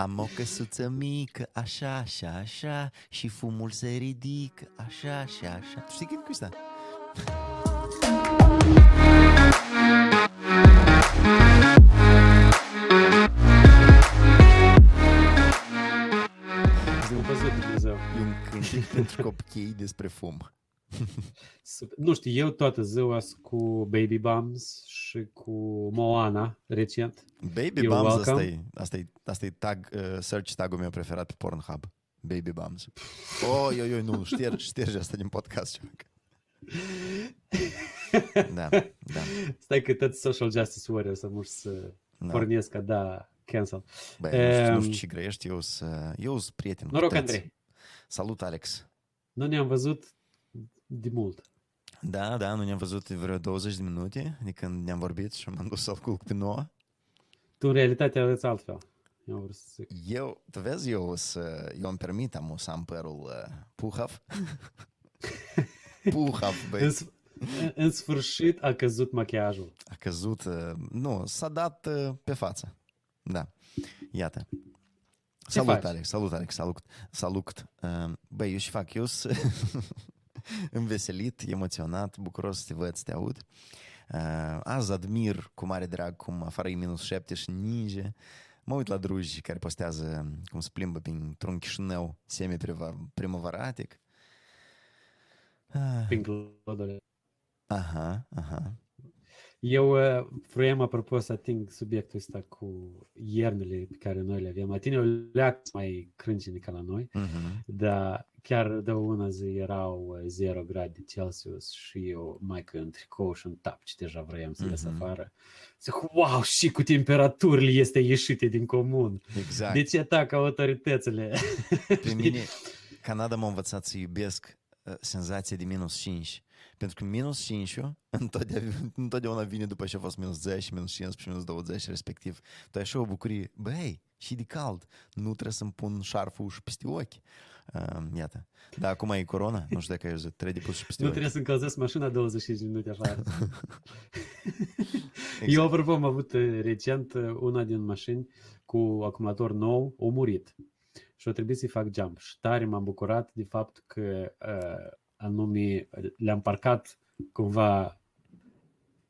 Am o căsuță mică, așa, așa, așa Și fumul se ridică, așa, așa, așa Tu știi când cu asta? Am văzut Dumnezeu. E un cântec pentru copii despre fum Super. Nu știu, eu toată ziua sunt cu Baby Bums și cu Moana recent. Baby You're Bums, welcome. asta e, asta e, asta e tag, uh, search tag-ul meu preferat pe Pornhub. Baby Bums. Oh, eu, eu, nu, ștergi, ștergi asta din podcast. cioc. Da, da. Stai că toți social justice warriors să mă să da. pornesc, ca da, cancel. Băi, nu, știu, nu Ehm. știu ce grești, eu sunt eu sunt prieten. cu Noroc, toți. Andrei. Salut, Alex. Nu ne-am văzut de mult. Da, da, nu ne-am văzut de vreo 20 de minute de când ne-am vorbit și m-am dus să-l culc pe nouă. Tu în realitate arăți altfel. Eu vreau să zic. Eu, tu vezi, eu, să, eu îmi permit am să am părul uh, puhav. puhav, În, băi. s- în sfârșit a căzut machiajul. A căzut, uh, nu, s-a dat uh, pe față. Da, iată. Salut, faci? Alex, salut, Alex, salut. salut. Uh, Băi, eu și fac, eu sunt înveselit, emoționat, bucuros să te văd, să te aud. Uh, Azi admir cu mare drag cum afară e minus 7 și ninge. Mă uit la drugi care postează cum se plimbă printr-un Chișinău semi-primăvaratic. Ah, Pink Lodole. Aha, aha. Eu uh, vroiam, apropo, să ating subiectul ăsta cu iernile pe care noi le avem. La tine o leac mai crâncene ca la noi, Mhm. dar chiar de una zi erau uh, 0 grade Celsius și eu mai că în tricou și în tapci deja vroiam să ies Mhm. afară. Zic, wow, și cu temperaturile este ieșite din comun. Exact. De ce atacă autoritățile? Pe mine, Canada m-a învățat să iubesc uh, senzația de minus 5. Pentru că minus 5 întotdeauna, întotdeauna vine după ce a fost minus 10, minus 15, minus 20, respectiv. Tu ai așa o bucurie, băi, și de cald, nu trebuie să-mi pun șarful și peste ochi. Uh, iată. Dar acum e corona, nu știu dacă ai auzit, trebuie de pus și peste Nu ochi. trebuie să încălzesc mașina 25 de minute așa. Exact. Eu, apropo, am avut uh, recent uh, una din mașini cu acumulator nou, a murit. Și a trebuit să-i fac jump. Și tare m-am bucurat de fapt că uh, anume le-am parcat cumva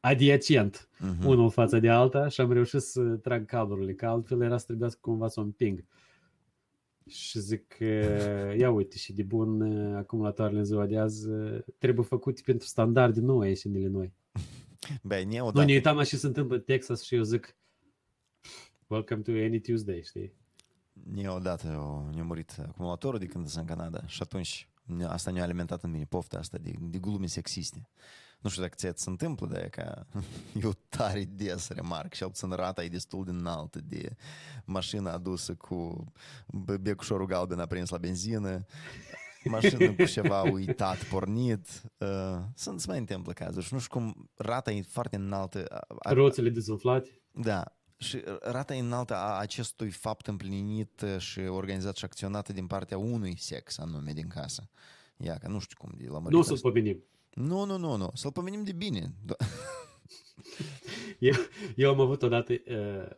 adiacent Mhm. unul față de alta și am reușit să trag cablurile, că altfel era să trebuia să cumva să o împing. Și zic că, ia uite, și de bun uh, acumulatoarele în ziua de azi uh, trebuie făcute pentru standarde noi, ieșinile noi. Băi, ne Noi odată. ne uitam la ce se întâmplă în Texas și eu zic Welcome to any Tuesday, știi? Ne odată o- ne-a murit acumulatorul de când sunt în Canada și atunci ne- asta ne-a alimentat în mine pofta asta de, de glume sexiste. Nu știu dacă ți se întâmplă, dar e ca eu tare des remarc și puțin rata e destul de înaltă de mașina adusă cu be- becușorul galben aprins la benzină, mașină cu ceva uitat, pornit. Uh, sunt, se mai întâmplă cazuri și nu știu cum rata e foarte înaltă. a- a- Roțile dezumflate. da. Și rata înaltă a acestui fapt împlinit și organizat și acționat din partea unui sex anume din casă. Ia că nu știu cum de la Nu mărit să-l asta. Pomenim. Nu, nu, nu, nu. Să-l pomenim de bine. Da. Eu, eu am avut odată uh,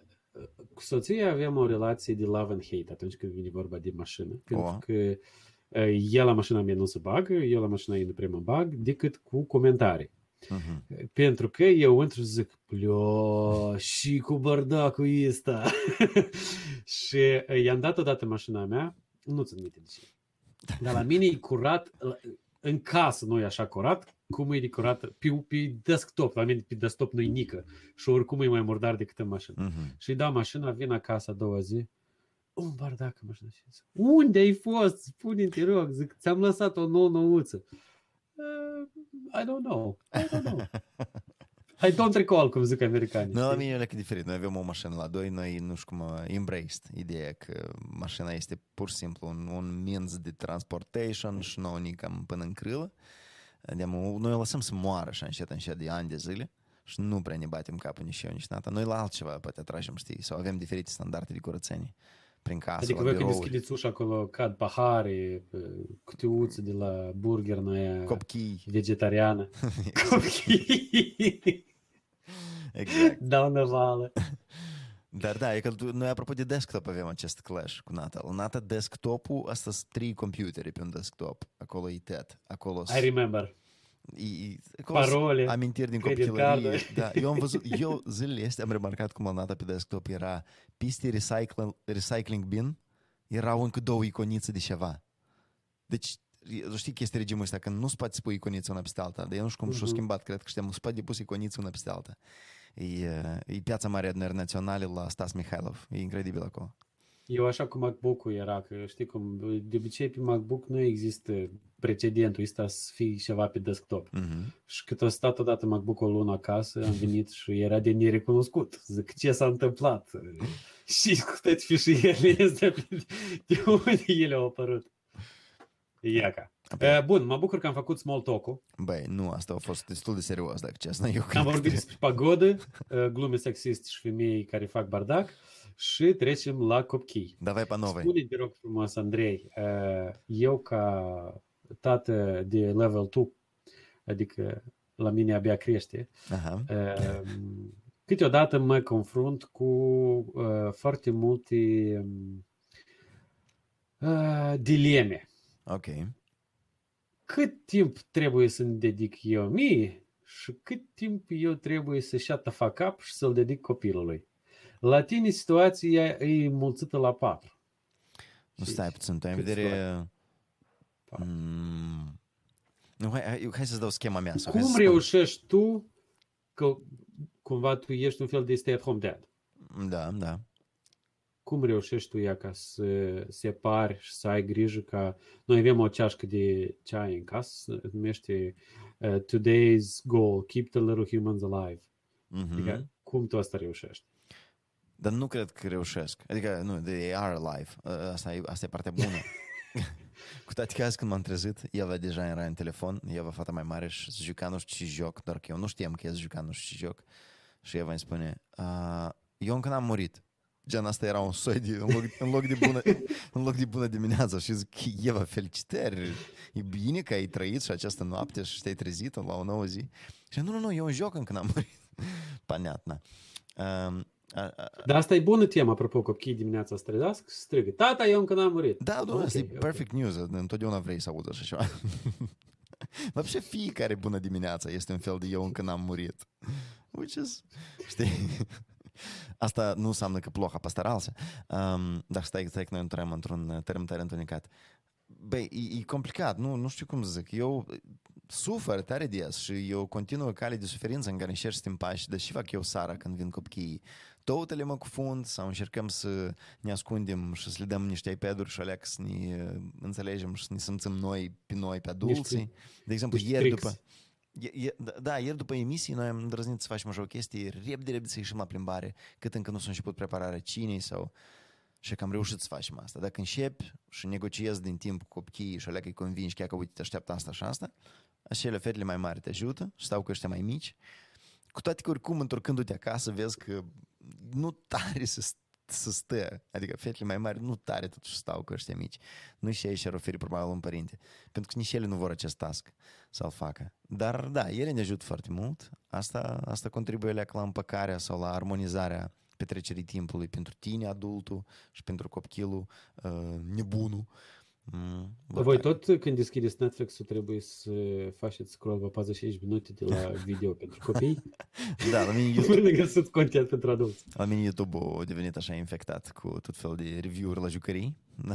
cu soția aveam o relație de love and hate atunci când vine vorba de mașină. Pentru O. că uh, el la mașina mea nu se bagă, eu la mașina ei nu prea mă bag, decât cu comentarii. Mhm. Pentru că eu intru și zic, plioș, și cu bardacul ăsta. și uh, i-am dat odată mașina mea, nu țin minte de ce. Dar la mine e curat, la- în casă nu e așa curat, cum e de curat pe, pe desktop, la mine pe desktop nu e nică și oricum e mai murdar decât în mașină. Mhm. Și da, mașina vine acasă a doua zi, un bardac în mașină și zic, unde ai fost? Spune-mi, te rog, zic, ți-am lăsat o nouă nouță. Uh, I don't know. I don't know. I don't recall, cum zic americanii. Noi la știi? mine e lecă diferit. Noi avem o mașină la doi, noi nu știu cum uh, embraced ideea că mașina este pur și simplu un, un means de transportation și nouă nicăm până în crâlă. De noi o lăsăm să moară așa încet, încet de ani de zile și nu prea ne batem capul nici eu, nici nata. Noi la altceva poate atragem, știi, sau avem diferite standarde de curățenie prin casă, Adică la voi când birouri, deschideți ușa acolo, cad pahare, cutiuțe de la burger în aia copchii. vegetariană. Copchii. Exact. Dau navală. Dar da, e că tu- noi apropo de desktop avem acest clash cu Nata. La Nata desktopul, asta sunt trei computere pe un desktop. Acolo e TED, acolo I remember. e, e, acolo sunt Parole, amintiri din credit copilărie. carduri. Da, eu am văzut, eu zilele astea am remarcat cum la Nata pe desktop era piste recycling, recycling bin, erau încă două iconițe de ceva. Deci, e- știi chestia regimul ăsta, când nu-ți poți să pui iconiță una peste alta, dar eu nu știu cum și-o Mhm. schimbat, cred că știam, nu-ți poate de pus iconiță una peste alta. E, e piața mare adunării naționale la Stas Mihailov. E incredibil acolo. Eu așa cu MacBook-ul era, că știi cum, de obicei pe MacBook nu există precedentul ăsta să fie ceva pe desktop. Mhm. Și cât o stat odată MacBook-ul o lună acasă, am venit și era de nerecunoscut. Zic, ce s-a întâmplat? Și cu toate fișierele astea, de unde ele au apărut? Iaca. Uh, Bun, mă bucur că am făcut small talk-ul. Băi, nu, asta a fost destul de serios, dacă chestia. Eu Am cred vorbit că- despre pagodă, uh, glume sexiste și femei care fac bardac și trecem la copchii. Давай pe новой. Spune, te rog frumos, Andrei, uh, eu ca tată de level 2, adică la mine abia crește, Aha. uh, câteodată mă confrunt cu uh, foarte multe um, uh, dileme. Ok. Cât timp trebuie să-mi dedic eu mie și cât timp eu trebuie să shut the fuck up și să-l dedic copilului. La tine situația e mulțită la patru. Nu Și- stai puțin, tu ai în cât vedere... Patru. Mm, Nu, hai, hai, hai să-ți dau schema mea. Sau hai Cum să spun- reușești tu că cumva tu ești un fel de stay-at-home dad? Da, da. Cum reușești tu ea ca să separi și să ai grijă ca... Noi avem o ceașcă de ceai în casă, se numește uh, Today's Goal, Keep the Little Humans Alive. Mhm. Adică, cum tu asta reușești? Dar nu cred că reușesc. Adică, nu, they are alive. Ă, Asta e, asta e partea bună. Cu toate că azi când m-am trezit, Eva deja era în telefon, Eva, fata mai mare, și se juca nu știu ce joc, doar că eu nu știam că el se juca nu știu ce joc. Și Eva îmi spune, "A, eu încă n-am murit. Gen, asta era un soi de, în, loc, în, loc de bună, în loc de bună dimineața și zic, Eva, felicitări, e bine că ai trăit și această noapte și te-ai trezit la o nouă zi. Și nu, nu, nu, eu în joc încă n-am murit. Понятно. Um, a, a, Dar asta e bună temă, apropo, copiii dimineața se trezească și strigă, tata, eu încă n-am murit. Da, da, Ok, asta e ok. perfect news. Întotdeauna vrei să auzi așa ceva. Вообще fiecare bună dimineața este un fel de eu încă n-am murit. Which is, știi? Asta nu înseamnă că ploha pastorală, um, dar stai, stai că noi intrăm într-un termen tare întunecat. Băi, e, e complicat, nu, nu știu cum să zic. Eu sufer tare de des și eu continuă cale de suferință în care încerc să te pași. Deși și fac eu sara când vin copiii. Toutele mă cufund sau încercăm să ne ascundem și să le dăm niște iPad-uri și alea să ne uh, înțelegem și să ne simțim noi pe noi, pe adulții. De exemplu, ieri după, E, e, da, da, ieri după emisii noi am îndrăznit să facem așa o chestie, repede, repede să ieșim la plimbare, cât încă nu s-a început prepararea cinei sau... Și că am reușit să facem asta. Dacă începi și negociezi din timp cu copiii și alea că îi convingi chiar că uite te așteaptă asta și asta, acele fetele mai mari te ajută și stau cu ăștia mai mici. Cu toate că oricum întorcându-te acasă vezi că nu tare să, să stă, adică fetele mai mari nu tare totuși stau cu ăștia mici. Nu și ei și-ar oferi probabil un părinte. Pentru că nici ele nu vor acest task să-l facă. Dar da, ele ne ajută foarte mult. Asta, asta contribuie la la împăcarea sau la armonizarea petrecerii timpului pentru tine, adultul, și pentru copilul, uh, nebunul. Mm, bă, Voi da. tot când deschideți Netflix-ul trebuie să faceți scroll pe 45 minute de la video pentru copii? Da, la mine, YouTube, Până găsiți content pentru adulți. la mine YouTube a devenit așa infectat cu tot fel de review-uri la jucării.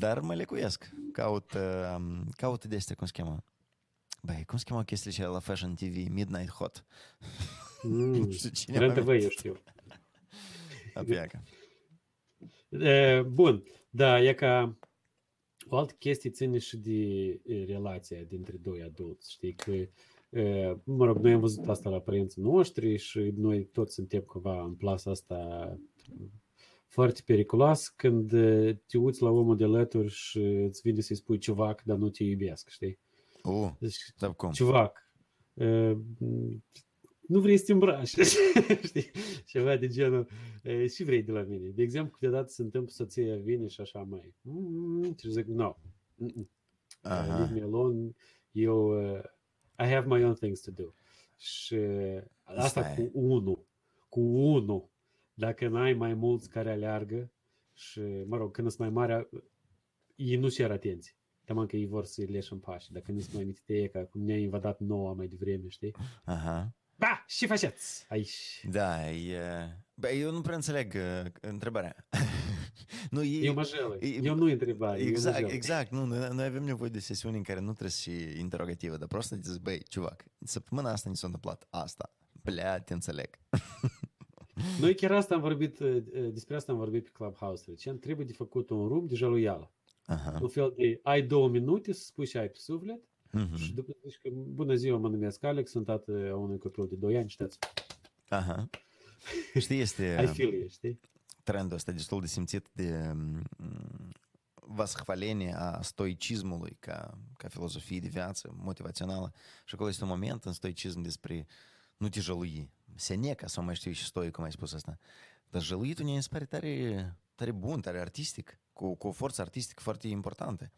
Dar mă lecuiesc. Caut, uh, caut de astea, cum se cheamă? Băi, cum se cheamă chestiile cele la Fashion TV? Midnight Hot. Mm. Nu știu cine Rent mai TV, eu știu. Apiacă. E, Bun, da, e ca o altă chestie ține și de e, relația dintre doi adulți, știi, că e, mă rog, noi am văzut asta la părinții noștri și noi toți suntem cumva în plasa asta foarte periculos când e, te uiți la omul de alături și îți vine să-i spui ceva, dar nu te iubesc, știi? Uh, Deci, dar cum? ciuvac, uh, nu vrei să te îmbraci, știi? Ceva de genul, uh, și vrei de la mine. De exemplu, câteodată se întâmplă soția vine și așa mai, mm, și zic, no, mm-mm. Uh, Aha. leave me alone, eu, uh, I have my own things to do. Și uh, asta Stai. cu unul, cu unul. dacă n-ai mai mulți care aleargă și, mă rog, când sunt mai mari, ei nu cer atenție. Teamă că ei vor să le în pași. Dacă nu sunt mai mitite, ca cum ne-a invadat noua mai devreme, știi? Aha. Da, și faceți aici. Da, e... Bă, eu nu prea înțeleg uh, întrebarea. nu, e, Eu mă jelă. e- Eu nu întreba. eu mă Exact, jelă. exact. Nu, noi, noi avem nevoie de sesiuni în care nu trebuie să și interogative, dar prost să zici, băi, ciuvac, săptămâna asta ni s-a întâmplat asta. Plea, te înțeleg. Noi chiar asta am vorbit, uh, uh, despre asta am vorbit pe Clubhouse recent. Trebuie de făcut un rum de jaluială. Aha. Un fel de, ai două minute să spui ce ai pe suflet Mhm. și după zici că, bună ziua, mă numesc Alex, sunt tată a unui copil de 2 ani, știți? Aha. Știi, este Ai filie, știi? trendul ăsta destul de simțit de mm, vasхваление a stoicismului ca, ca filozofie de viață motivațională. Și acolo este un moment în stoicism despre nu te jălui. Seneca, sau mai știu și stoic, cum ai spus asta. Dar jăluitul ne se pare tare, tare bun, tare artistic, cu, cu o forță artistică foarte importantă.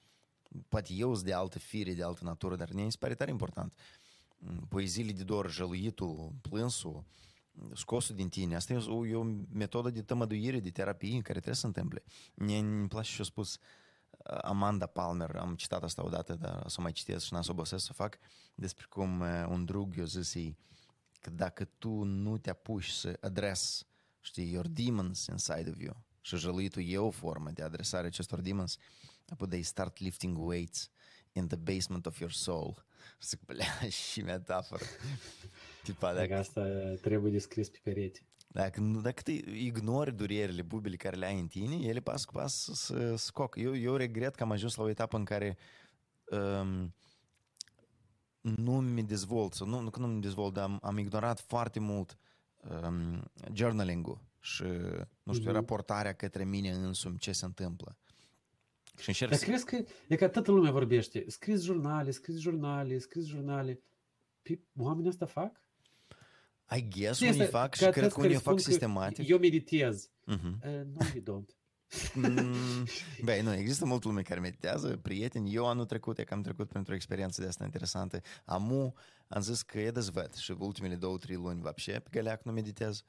Poate eu sunt de altă fire, de altă natură, dar ne se pare tare important. Mm, Poeziile de dor, jăluitul, plânsul, scosul din tine. Asta e o, e o metodă de tămăduire, de terapie care trebuie să se întâmple. Mie îmi place și a spus uh, Amanda Palmer, am citat asta odată, dar o să o mai citesc și n-am să obosesc să o fac, despre cum uh, un drug i-a zis ei că dacă tu nu te apuci să adres, știi, your demons inside of you, și jăluitul e o formă de adresare acestor demons, apoi they start lifting weights in the basement of your soul. Zic, blea, și metaforă. Tipa, Dacă dacă, asta trebuie de scris pe perete. dacă, nu- dacă te ignori durerile, bubile care le ai în tine, ele pas cu pas să- să scoc. Eu, eu regret că am ajuns la o etapă în care um, nu mi dezvolt, sau nu, nu că nu mi dezvolt, dar am, am ignorat foarte mult um, journaling-ul și, nu știu, Mhm. raportarea către mine însumi ce se întâmplă. Și încerc Dar să... crezi că, e că toată lumea vorbește, scris jurnale, scris jurnale, scris jurnale. Păi, oamenii asta fac? I guess Știi, unii asta- fac și ca cred toți că unii care o fac spun că sistematic. Eu meditez. Mhm. Uh, no, you don't. Mm, Băi, nu, există mult lume care meditează, prieteni. Eu anul trecut, e că am trecut printr-o experiență de asta interesantă. Amu, am zis că e dezvăt și ultimele două, trei luni, вообще, pe galeac nu meditez.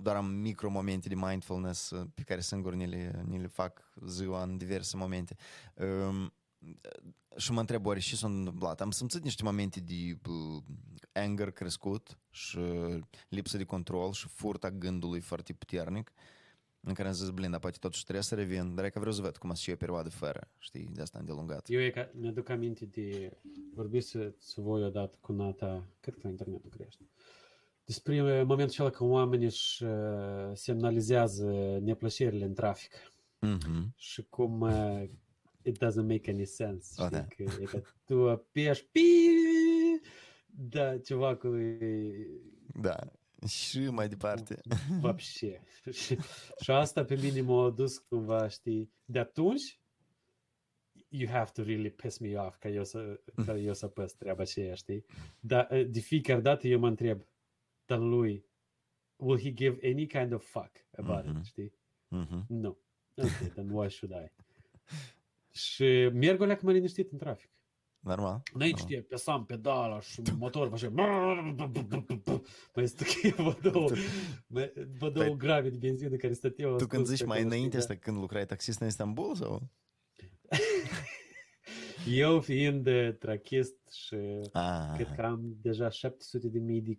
Doar am micro momente de mindfulness uh, pe care singur ni le, ni le fac ziua în diverse momente. Um, și mă întreb, oare ce s-a întâmplat? Am simțit niște momente de uh, anger crescut și lipsă de control și furta gândului foarte puternic în care am zis, blin, dar poate totuși trebuie să revin, dar e că vreau să văd cum să și eu o perioadă fără, știi, de asta îndelungat. Eu e ca, mi-aduc aminte de vorbise să voi odată cu Nata, cred că la internetul crește, despre momentul acela când oamenii își uh, semnalizează neplăcerile în trafic. Mm-hmm. Și cum uh, it doesn't make any sense. Oh, da. că, e că tu apeși pii, da, ceva cu... Da, și mai departe. Vapșe. și asta pe mine m-a adus cumva, știi, de atunci you have to really piss me off ca eu să, ca eu să păs treaba aceea, știi? Dar uh, de fiecare dată eu mă întreb, dar lui, will he give any kind of fuck about Mhm. it, știi? Mhm. Nu. Ok, then why should I? Și merg o leacă mai liniștit în trafic. Normal. Înainte normal. știe, pesam pedala și motorul face mai stuchie, vă două, mai- vă două Păi- grave de benzină care stăteau Tu când ascunse zici mai acolo, înainte știi, asta, când lucrai taxist în Istanbul sau? da. Eu fiind de trachist și Ah, cred că am deja 700 de mii de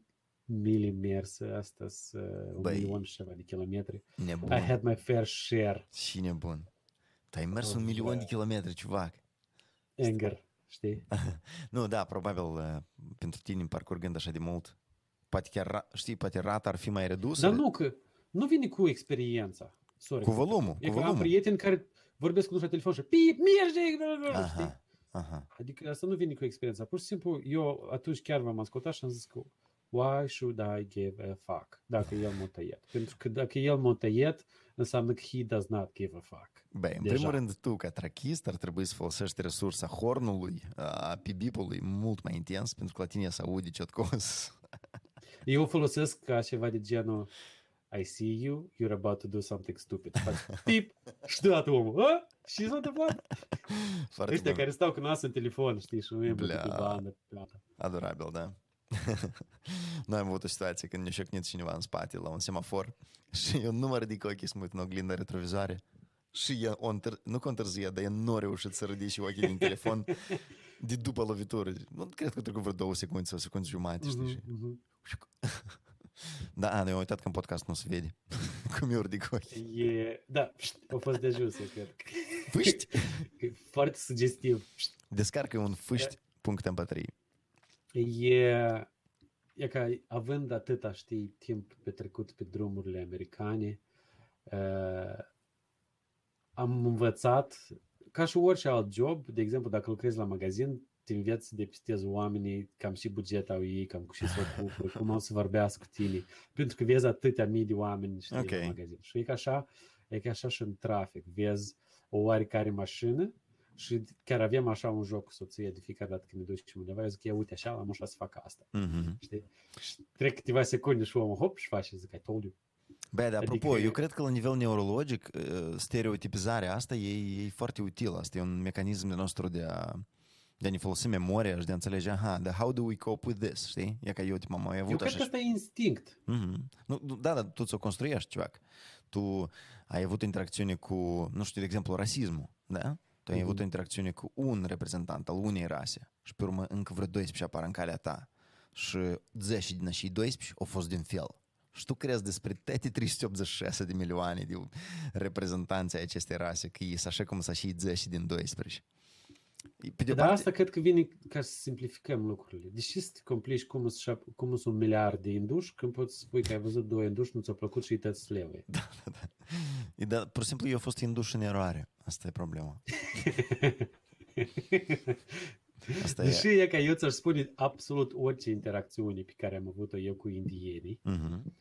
mili mers astăzi, uh, un Băi. milion și ceva de kilometri. nebun. I had my fair share Și nebun. Tu ai mers un Oh, milion de da. kilometri, ciuvac. anger, știi? Nu, da, probabil uh, pentru tine parcurgând așa de mult, poate chiar, ra- știi, poate rata ar fi mai redusă. Dar nu că nu vine cu experiența. Sorry. Cu volumul, E cu că am volumul. prieteni care vorbesc cu la telefon și pip, merge, știi? Aha, aha. Adică asta nu vine cu experiența. Pur și simplu, eu atunci chiar v-am ascultat și am zis că why should I give a fuck dacă el m-a tăiat? Pentru că dacă el m-a tăiat, înseamnă că he does not give a fuck. Băi, în Deja. primul rând, tu, ca trachist, ar trebui să folosești resursa hornului, a pibipului, mult mai intens, pentru că la tine se aude ciotcos. Eu o folosesc ca ceva de genul I see you, you're about to do something stupid. Faci pip și deodată omul, a? Și s-a întâmplat? Foarte Ăștia bun. care stau cu nas în telefon, știi, și nu e Blea. pe bandă. pe alta. Adorabil, da. Noi am avut o situație când ne-a șocnit cineva în spate la un semafor și eu nu mă ridic ochii să mă uit în oglinda retrovizoare și el, o întâr- nu că o întârzie, dar el nu a reușit să ridice ochii din telefon de după lovitură. Nu cred că trecut vreo două secunde sau secunde jumate, știi? Și- Mhm, Da, a, eu am uitat că în podcast nu se vede cum eu ridic ochii. E, da, a fost de jos, eu cred. Fâști! E Foarte sugestiv. Descarcă un fâști punct mp3. E, e ca având atâta, știi, timp petrecut pe drumurile americane, uh, am învățat, ca și orice alt job, de exemplu, dacă lucrezi la magazin, te înveți să depistezi oamenii, cam și buget au ei, cam cu ce să ocupă, cum o să vorbească cu tine, pentru că vezi atâtea mii de oameni știi, Ok. la magazin. Și e ca așa, e ca așa și în trafic, vezi o oarecare mașină și chiar avem așa un joc cu soția de fiecare dată când ne ducem undeva, eu zic, ia uite așa, am așa să fac asta. Mhm. Știi? Și trec câteva secunde și omul hop și face, zic, I told you. Bă, dar apropo, Adică- eu cred că la nivel neurologic uh, stereotipizarea asta e, e foarte utilă. Asta e un mecanism de nostru de a, de a ne folosi memoria și de a înțelege, aha, dar how do we cope with this, știi? E ca eu, tipo, am mai Eu avut cred așa... că asta e instinct. Mhm. Nu, nu, da, dar tu ți-o construiești, ceva. Tu ai avut interacțiune cu, nu știu, de exemplu, rasismul, da? Tu ai Mhm. avut o interacțiune cu un reprezentant al unei rase și pe urmă încă vreo 12 apar în calea ta și 10 din acei 12 au fost din fel. Și tu crezi despre toate 386 de milioane de reprezentanți ai acestei rase că e așa cum să și 10 din 12. Pe de Dar parte, asta cred că vine ca să simplificăm lucrurile. Deși să te complici cum sunt, cum sunt un miliard de induși, când poți să spui că ai văzut doi induși, nu ți-a plăcut și uite să leve. e da, pur și simplu eu a fost indus în eroare. Asta e problema. Asta e. Deși e ca eu ți-aș spune absolut orice interacțiune pe care am avut-o eu cu indienii, Mhm.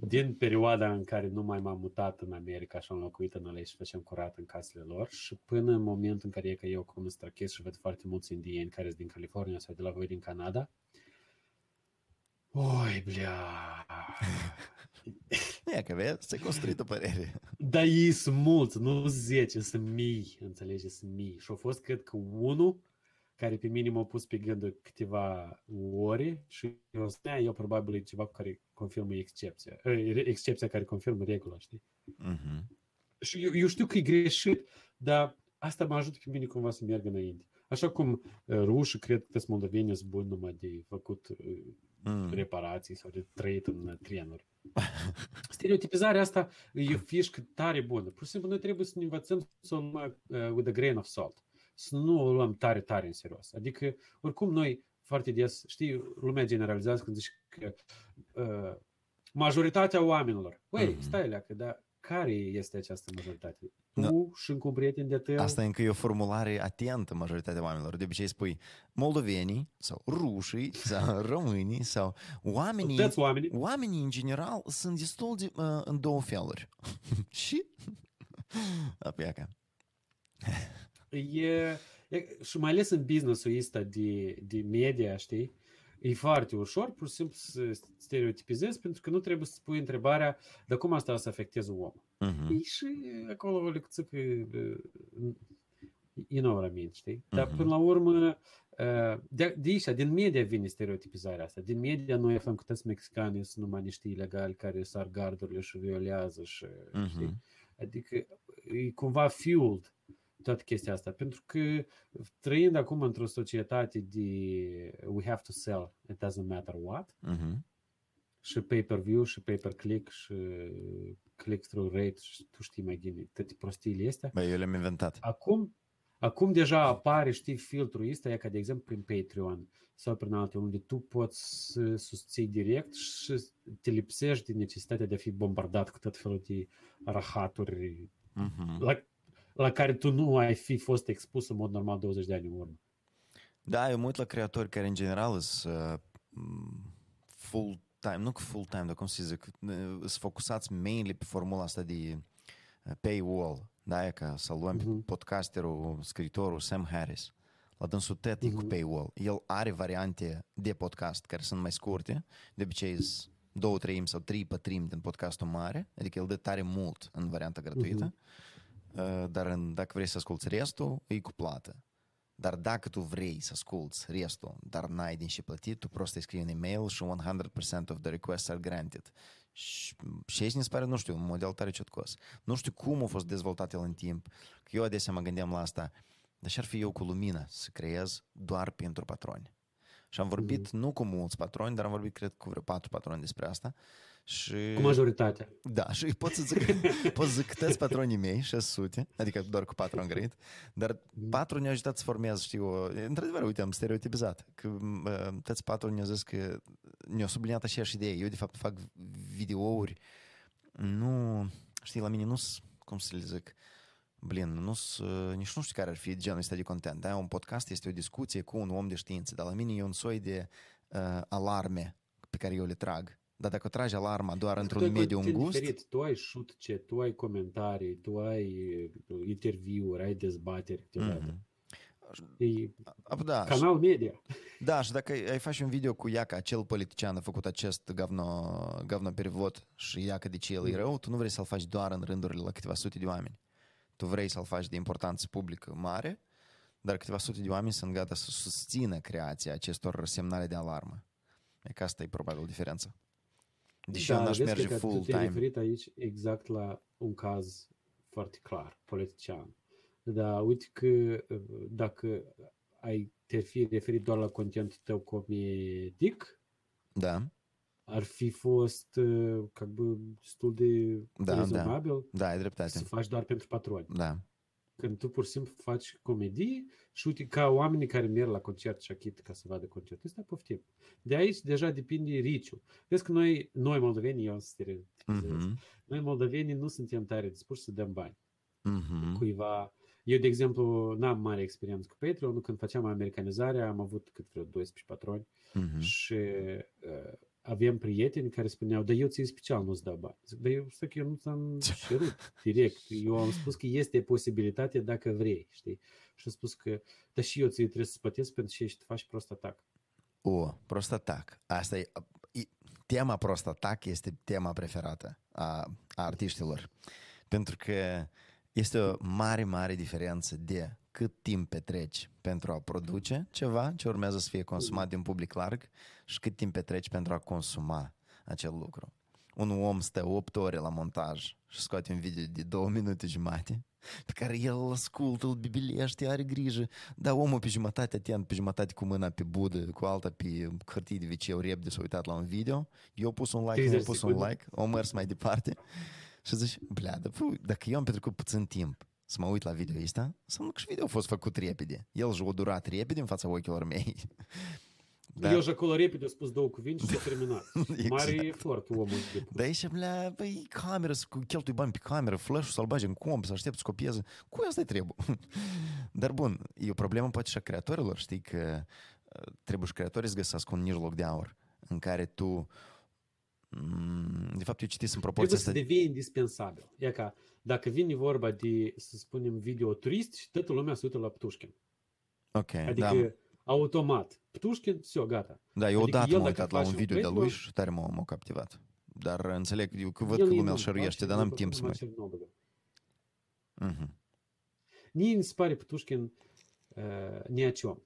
Din perioada în care nu mai m-am mutat în America și am locuit în LA și făceam curat în casele lor și până în momentul în care e că eu cum strachez și văd foarte mulți indieni care sunt din California sau de la voi din Canada, Oi, blea. E că vezi, ți-ai construit o părere. Dar ei sunt mulți, nu zece, sunt mii, înțelegeți, sunt mii. Și au fost, cred că, unul care pe mine m-a pus pe gândul câteva ore și eu spunea, eu probabil e ceva care confirmă excepția, eh, excepția care confirmă regula, știi? Mhm. Și eu, eu știu că e greșit, dar asta mă ajută pe mine cumva să merg înainte. Așa cum uh, rușii cred că sunt moldovenii sunt buni numai de făcut uh, Mm. reparații sau de trăit în uh, trenuri. Stereotipizarea asta e o fișcă tare bună. Pur și simplu noi trebuie să ne învățăm să o luăm uh, with a grain of salt. Să nu o luăm tare, tare în serios. Adică, oricum noi foarte des, știi, lumea generalizează când zici că uh, majoritatea oamenilor. Băi, Mhm. stai leacă, dar care este această majoritate? Tu Da. și încă un prieten de tău? Asta încă e o formulare atentă majoritatea oamenilor. De obicei spui moldovenii sau rușii sau românii sau oamenii, Toți oamenii. oamenii în general sunt destul de uh, în două feluri. Și? Apiaca. E, e, și mai ales în business-ul ăsta de, de media, știi? E foarte ușor, pur și simplu să stereotipizezi, pentru că nu trebuie să spui întrebarea, dar cum asta o să afecteze omul? Mhm. E și acolo o lecțică, you know what I mean, știi? Dar Mhm. până la urmă, uh, de, de aici, din media vine stereotipizarea asta. Din media noi aflăm că toți mexicanii sunt numai niște ilegali care sar gardurile și violează și, știi? Mhm. Adică e cumva fueled toată chestia asta. Pentru că trăind acum într-o societate de we have to sell, it doesn't matter what, Mhm. și pay-per-view și pay-per-click și click-through rate și tu știi mai bine toate prostiile astea. Băi, eu le-am inventat. Acum, acum deja apare, știi, filtrul ăsta, e ca de exemplu prin Patreon sau prin alte, unde tu poți să susții direct și te lipsești de necesitatea de a fi bombardat cu tot felul de rahaturi Mhm. la, la care tu nu ai fi fost expus în mod normal 20 de ani în urmă. Da, eu mă uit la creatori care în general sunt uh, full time, nu că full time, dar cum să zic, uh, sunt focusați mainly pe formula asta de uh, paywall. Da, e ca să luăm Mhm. pe podcasterul, scriitorul Sam Harris. La dânsul tot e cu Mhm. paywall. El are variante de podcast care sunt mai scurte, de obicei sunt două treimi sau trei pătrimi din podcastul mare, adică el dă tare mult în varianta gratuită, uh, dar în, dacă vrei să asculti restul, e cu plată. Dar dacă tu vrei să asculți restul, dar n-ai din ce plătit, tu prost îi scrii un e-mail și 100% of the requests are granted. Și, și aici mi se pare, nu știu, un model tare ciotcos. Nu știu cum a fost dezvoltat el în timp. Că eu adesea mă gândeam la asta. Dar și ar fi eu cu lumină să creez doar pentru patroni. Și am vorbit mm-hmm. nu cu mulți patroni, dar am vorbit, cred, cu vreo patru patroni despre asta. Și... Cu majoritatea. Da, și pot să zic, pot să zic câteți patronii mei, 600, adică doar cu patru am grăit, dar patru ne-au ajutat să formez, știu, într-adevăr, uite, am stereotipizat, că toți patru ne-au zis că ne-au subliniat aceeași idee. Eu, de fapt, fac videouri, nu, știi, la mine nu cum să le zic, Blin, nu nici nu știu care ar fi genul ăsta de content. Da? Un podcast este o discuție cu un om de știință, dar la mine e un soi de uh, alarme pe care eu le trag. Dar dacă tragi alarma doar într-un mediu îngust... Diferit. Tu ai ce, tu ai comentarii, tu ai uh, interviuri, ai dezbateri câteodată. Mm-hmm. E da, canal și, media. Da, și dacă ai face un video cu Iaca, acel politician a făcut acest gavno, gavno perivot și Iaca de ce el e mm. rău, tu nu vrei să-l faci doar în rândurile la câteva sute de oameni tu vrei să-l faci de importanță publică mare, dar câteva sute de oameni sunt gata să susțină creația acestor semnale de alarmă. E că asta e probabil diferența. Deși da, eu n-aș merge full time. referit aici exact la un caz foarte clar, politician. Dar uite că dacă ai te fi referit doar la contentul tău comedic, da ar fi fost uh, ca bă, destul de da, rezonabil da. da, ai dreptate. să faci doar pentru patroni. Da. Când tu pur și simplu faci comedii și uite, ca oamenii care merg la concert și achit ca să vadă concertul ăsta, poftim. De aici deja depinde riciul. Vezi că noi, noi moldoveni, eu să mm-hmm. noi moldoveni nu suntem tare dispuși să dăm bani. Mm-hmm. Cuiva, eu, de exemplu, n-am mare experiență cu Patreon, când făceam americanizarea, am avut cât vreo 12 patroni mm-hmm. și uh, avem prieteni care spuneau, dar eu ți special nu-ți dau bani. Zic, dar eu, stai că eu nu ți-am cerut direct. Eu am spus că este posibilitate dacă vrei, știi? Și am spus că, dar și eu ți trebuie să spătesc pentru ce ești, faci prost atac. O, prost atac. Asta e, e tema prost atac este tema preferată a, a artiștilor. Pentru că este o mare, mare diferență de cât timp petreci pentru a produce ceva ce urmează să fie consumat de un public larg și cât timp petreci pentru a consuma acel lucru. Un om stă 8 ore la montaj și scoate un video de 2 minute jumate pe care el îl ascultă, îl bibilește, are grijă, dar omul pe jumătate atent, pe jumătate cu mâna pe budă, cu alta pe hârtie de viceu repede s-a uitat la un video, eu pus un like, eu pus un like, o mers mai departe și zici, blea, dacă eu am petrecut puțin timp să mă uit la video ăsta, înseamnă că și video a fost făcut repede. El și-a durat repede în fața ochilor mei. Dar... Eu și acolo repede a spus două cuvinte și s-a terminat. exact. Mare efort omul de Dar aici, blea, băi, cameră, să cheltui bani pe cameră, flash-ul să-l bagi în comp, să aștept să copieze. Cu asta trebuie. Dar bun, e o problemă poate și a creatorilor, știi, că uh, trebuie și creatorii să găsească un mijloc de aur în care tu mm, de fapt, eu citesc în proporție Trebuie să devii indispensabil. E ca dacă vine vorba de, să spunem, video turist și toată lumea se uită la Ptușkin. Ok, Adică da. automat. Ptușkin, все, gata. Da, eu odată adică m-am uitat la un video de lui și tare m-a captivat. Dar înțeleg, eu că văd că lumea îl șăruiește, dar n-am timp să mă uit. Uh-huh. Mie mi se pare Ptușkin uh, ni о чем.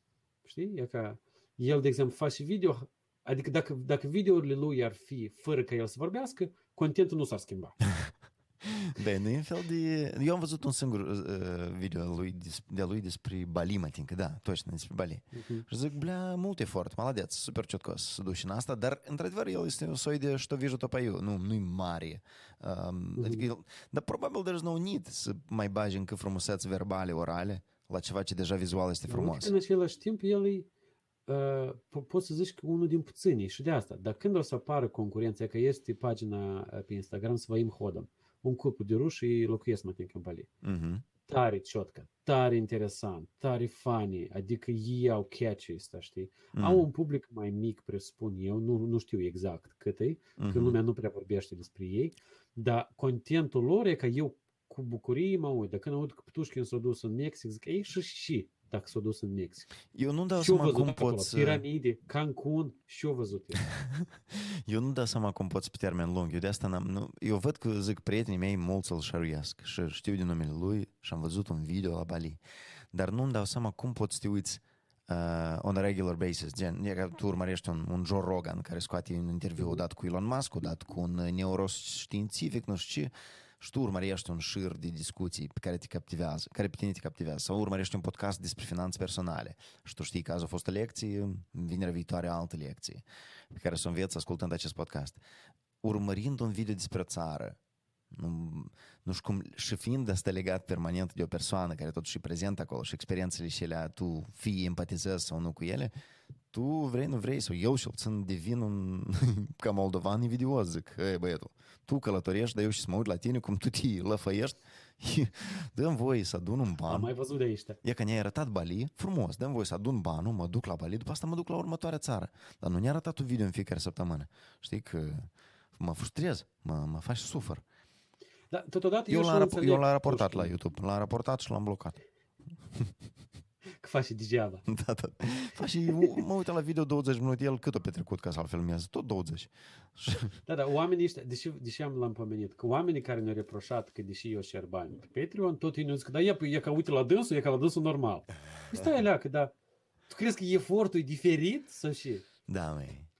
Știi? E ca el, de exemplu, face video, Adică dacă, dacă videourile lui ar fi fără ca el să vorbească, contentul nu s-ar schimba. bine nu e un fel de... Eu am văzut un singur uh, uh video al lui, de-a lui despre Bali, mă tincă, da, toți despre Bali. Uh-huh. Și zic, blea, mult efort, maladeț, super ciotcos să duci în asta, dar, într-adevăr, el este un soi de șto vijă topa eu, nu, nu-i mare. Um, uh-huh. adică el, dar probabil there's no need să mai bagi încă frumuseți verbale, orale, la ceva ce deja vizual este frumos. Uite, în același timp, el e uh, poți să zici că unul din puținii și de asta. Dar când o să apară concurența, că este pagina uh, pe Instagram Svaim Hodam, un cuplu de ruși și locuiesc mai în companie. Mhm. Uh-huh. Tare ciotcă, tare interesant, tare funny, adică ei au catch ăsta, știi? Uh-huh. Au un public mai mic, presupun eu, nu, nu știu exact cât e, uh-huh. că mhm. lumea nu prea vorbește despre ei, dar contentul lor e că eu cu bucurie mă uit, dacă când aud că Ptușkin s-a dus în Mexic, zic, ei și și, dacă s-a dus în Mexic. Eu nu dau Și-o seama văzut cum acolo, poți... Piramide, Cancun, și-o văzut el. Eu nu dau seama cum poți pe termen lung. Eu de asta n-am... Nu, eu văd că, zic, prietenii mei mulți să-l șăruiesc și știu din numele lui și am văzut un video la Bali. Dar nu-mi dau seama cum poți să te uiți uh, on a regular basis. Gen, e ca tu urmărești un, un Joe Rogan care scoate un interviu odată cu Elon Musk, odată cu un neuroștiințific, nu știu ce, și tu urmărești un șir de discuții pe care te captivează, care pe tine te captivează, sau urmărești un podcast despre finanțe personale și tu știi că azi a fost o lecție, vinerea viitoare altă lecție pe care să o înveți ascultând acest podcast. Urmărind un video despre o țară, nu, nu știu cum, și fiind asta legat permanent de o persoană care totuși e prezent acolo și experiențele și ele, tu fie empatizezi sau nu cu ele, tu vrei, nu vrei, sau eu și puțin devin un, ca moldovan invidios, zic, ei băietul, tu călătorești, dar eu și să mă uit la tine cum tu te lăfăiești, dăm voie să adun un ban. Am mai văzut de aici. E că ne-ai arătat Bali, frumos, dăm voie să adun banul, mă duc la Bali, după asta mă duc la următoarea țară. Dar nu ne-a arătat un video în fiecare săptămână. Știi că mă frustrez, mă, mă faci să sufăr. Dar totodată Eu, eu, l-am, și rap- înțeleg, eu l-am nu raportat știu, la YouTube, l-am raportat și l-am blocat. Că faci și degeaba. Da, da. Fac și mă uit la video 20 minute, el cât o petrecut ca să-l filmeze? Tot 20. Da, da, oamenii ăștia, deși, deși am l-am pomenit, că oamenii care ne-au reproșat că deși eu share bani pe Patreon, tot ei ne zic, da, e, e ca uite la dânsul, e ca la dânsul normal. Păi stai alea, că da, tu crezi că efortul e diferit sau și? Da, măi.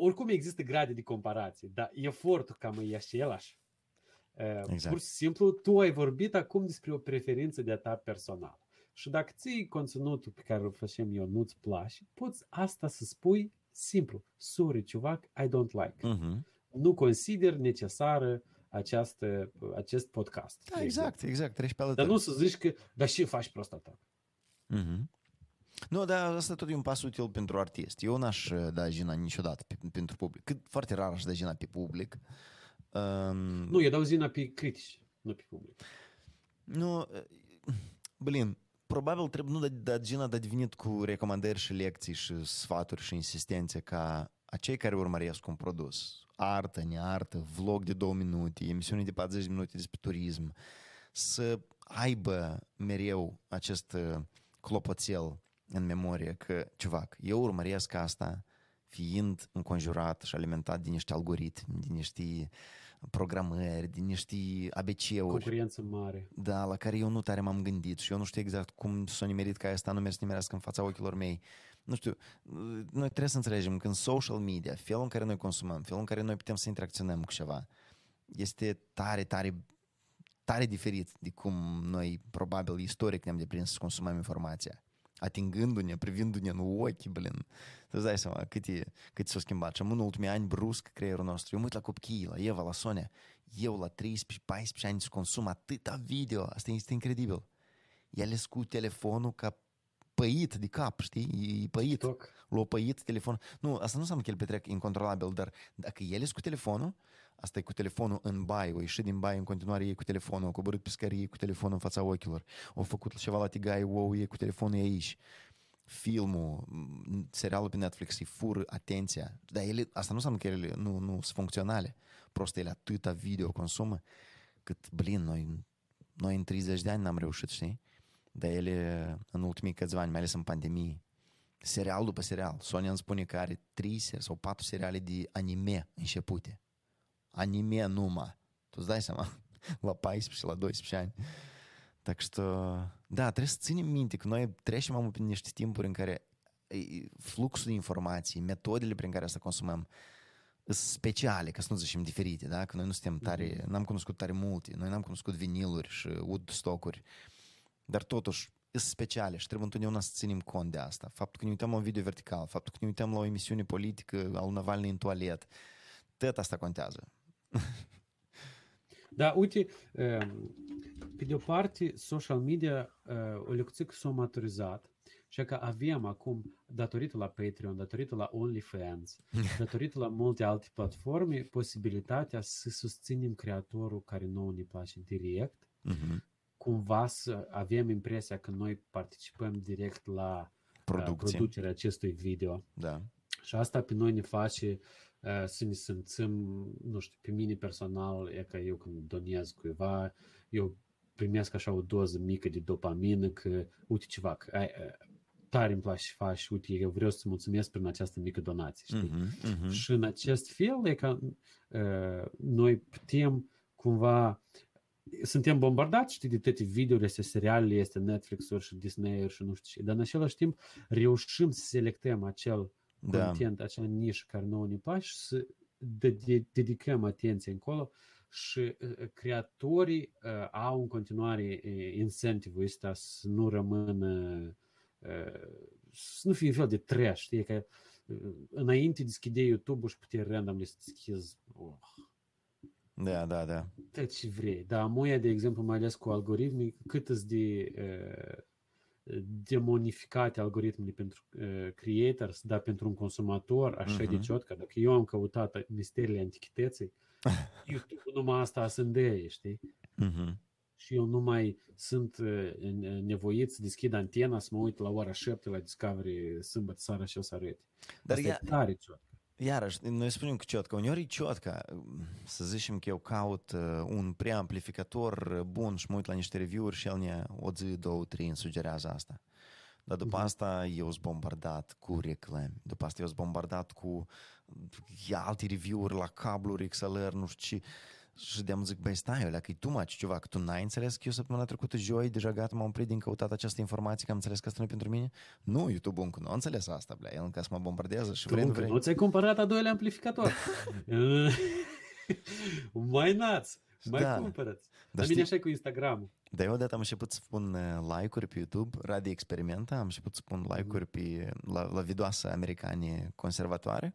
Oricum există grade de comparație, dar efortul cam e același. Exact. Exact. Pur și simplu, tu ai vorbit acum despre o preferință de-a ta personală. Și dacă ții conținutul pe care îl facem eu nu-ți place, poți asta să spui simplu. Sorry, ciuvac, I don't like. Uh-huh. Nu consider necesară această, acest podcast. Da, de exact, exact, treci pe exemplu. alături. Dar nu să zici că, dar și faci prosta ta. Uh-huh. Nu, dar asta tot e un pas util pentru artist. Eu n-aș uh, da jina niciodată pe, pentru public. Cât foarte rar aș da jina pe public. Um, Nu, eu dau zina pe critici, nu pe public. Nu, uh, blin, probabil trebuie nu da, da Gina da venit cu recomandări și lecții și sfaturi și insistențe ca acei care urmăresc un produs, artă, neartă, vlog de două minute, emisiune de 40 minute despre turism, să aibă mereu acest uh, clopoțel în memorie că, ciuvac, eu urmăresc asta fiind înconjurat și alimentat de niște algoritmi, de niște programări, de niște ABC-uri. Concurență mare. Da, la care eu nu tare m-am gândit și eu nu știu exact cum s-a nimerit ca asta nu merge să nimerească în fața ochilor mei. Nu știu, noi trebuie să înțelegem că în social media, felul în care noi consumăm, felul în care noi putem să interacționăm cu ceva, este tare, tare, tare diferit de cum noi, probabil, istoric ne-am deprins să consumăm informația. Atingându-ne, privindu-ne în ochi, blin. Tu îți dai seama cât, e, cât s-a schimbat. Și în ultimii ani, brusc, creierul nostru. Eu mă uit la copii, la Eva, la Sonia. Eu, la 13-14 ani, să consum atâta video. Asta este incredibil. Ele cu telefonul ca păit de cap, știi? E păit. TikTok. L-a păit telefonul. Nu, asta nu înseamnă că el petrec incontrolabil, dar dacă el e cu telefonul, asta e cu telefonul în baie, o ieșit din baie în continuare ei cu telefonul, o coborât pe scărie cu telefonul în fața ochilor, o făcut ceva la tigaie, wow, e cu telefonul e aici. Filmul, m, serialul pe Netflix îi fur atenția. Dar ele, asta nu înseamnă că ele nu, nu sunt funcționale. Prost ele atâta video consumă cât, blin, noi, noi în 30 de ani n-am reușit, știi? Dar ele în ultimii câțiva ani, mai ales în pandemie, serial după serial. Sonia îmi spune că are 3 sau 4 seriale de anime începute Anime numai. Tu îți dai seama? La 14 și la 12 ani. Так что, da, trebuie să ținem minte că noi trecem am prin niște timpuri în care e, fluxul de informații, metodele prin care să consumăm sunt speciale, ca să nu zicem diferite, da? Că noi nu suntem tare, n-am cunoscut tare multe, noi n-am cunoscut viniluri și woodstock-uri, dar totuși sunt speciale și trebuie întotdeauna să ținem cont de asta. Faptul că ne uităm la un video vertical, faptul că ne uităm la o emisiune politică al Navalny în toalet, tot asta contează. Da, uite, um, pe de o parte, social media, uh, o lecție s-a maturizat și că avem acum, datorită la Patreon, datorită la OnlyFans, datorită la multe alte platforme, posibilitatea să susținem creatorul care nouă ne place direct, Mhm. cumva să avem impresia că noi participăm direct la uh, Producție. producerea acestui video. Da. Și asta pe noi ne face uh, să ne simțim, nu știu, pe mine personal, e că eu când donez cuiva, eu primesc așa o doză mică de dopamină că, uite ceva, că ai, tare îmi place și faci, uite, eu vreau să mulțumesc prin această mică donație, știi? Mhm, mhm. Și în acest fel e ca uh, noi putem cumva suntem bombardați, știi, de toate videourile astea, serialele, este Netflix-uri și Disney-uri și nu știu ce, dar în același timp reușim să selectăm acel Da. content, acea nișă care nouă ne place și să de- de- dedicăm atenție încolo și uh, creatorii uh, au în continuare uh, incentivul ăsta să nu rămână uh, să nu fie un fel de trash, știi, că uh, înainte deschideai YouTube-ul și puteai randomly să deschizi oh, Da, da, da. tot ce vrei. Dar moia, de exemplu, mai ales cu algoritmii, cât îți de uh, demonificate algoritmele pentru uh, creators, dar pentru un consumator, așa Mhm. de ciotcă. Dacă eu am căutat misterile antichității, YouTube numai asta să îndeie, știi? Mhm. Și eu nu mai sunt uh, în- nevoit să deschid antena, să mă uit la ora 7 la Discovery sâmbătă seara și o să arăt. Dar Asta ia, e tare ciotcă. Iarăși, noi spunem că ciotcă, uneori e ciotcă, să zicem că eu caut uh, un preamplificator uh, bun și mă uit la niște review-uri și el ne o zi, două, trei îmi sugerează asta. Dar după Mhm. asta eu sunt bombardat cu reclame. După asta eu sunt bombardat cu ia, alte review-uri la cabluri, XLR, nu știu ce. Și de zic, băi, stai, alea, că e tu maci ceva, că tu n-ai înțeles că eu săptămâna trecută, joi, deja gata, m-am oprit din căutat această informație, că am înțeles că asta nu e pentru mine? Nu, YouTube-ul încă nu a înțeles asta, blea, el încă să mă bombardează și Tu vrei, nu încă vrei. nu ți-ai cumpărat a doilea amplificator. mai nați, mai Da. cumpărați. Dar Dar știi- bine așa e cu Instagram. Dar eu odată am început să pun uh, like-uri pe YouTube, Radio Experimenta, am început să pun like-uri pe, la, la videoase americane conservatoare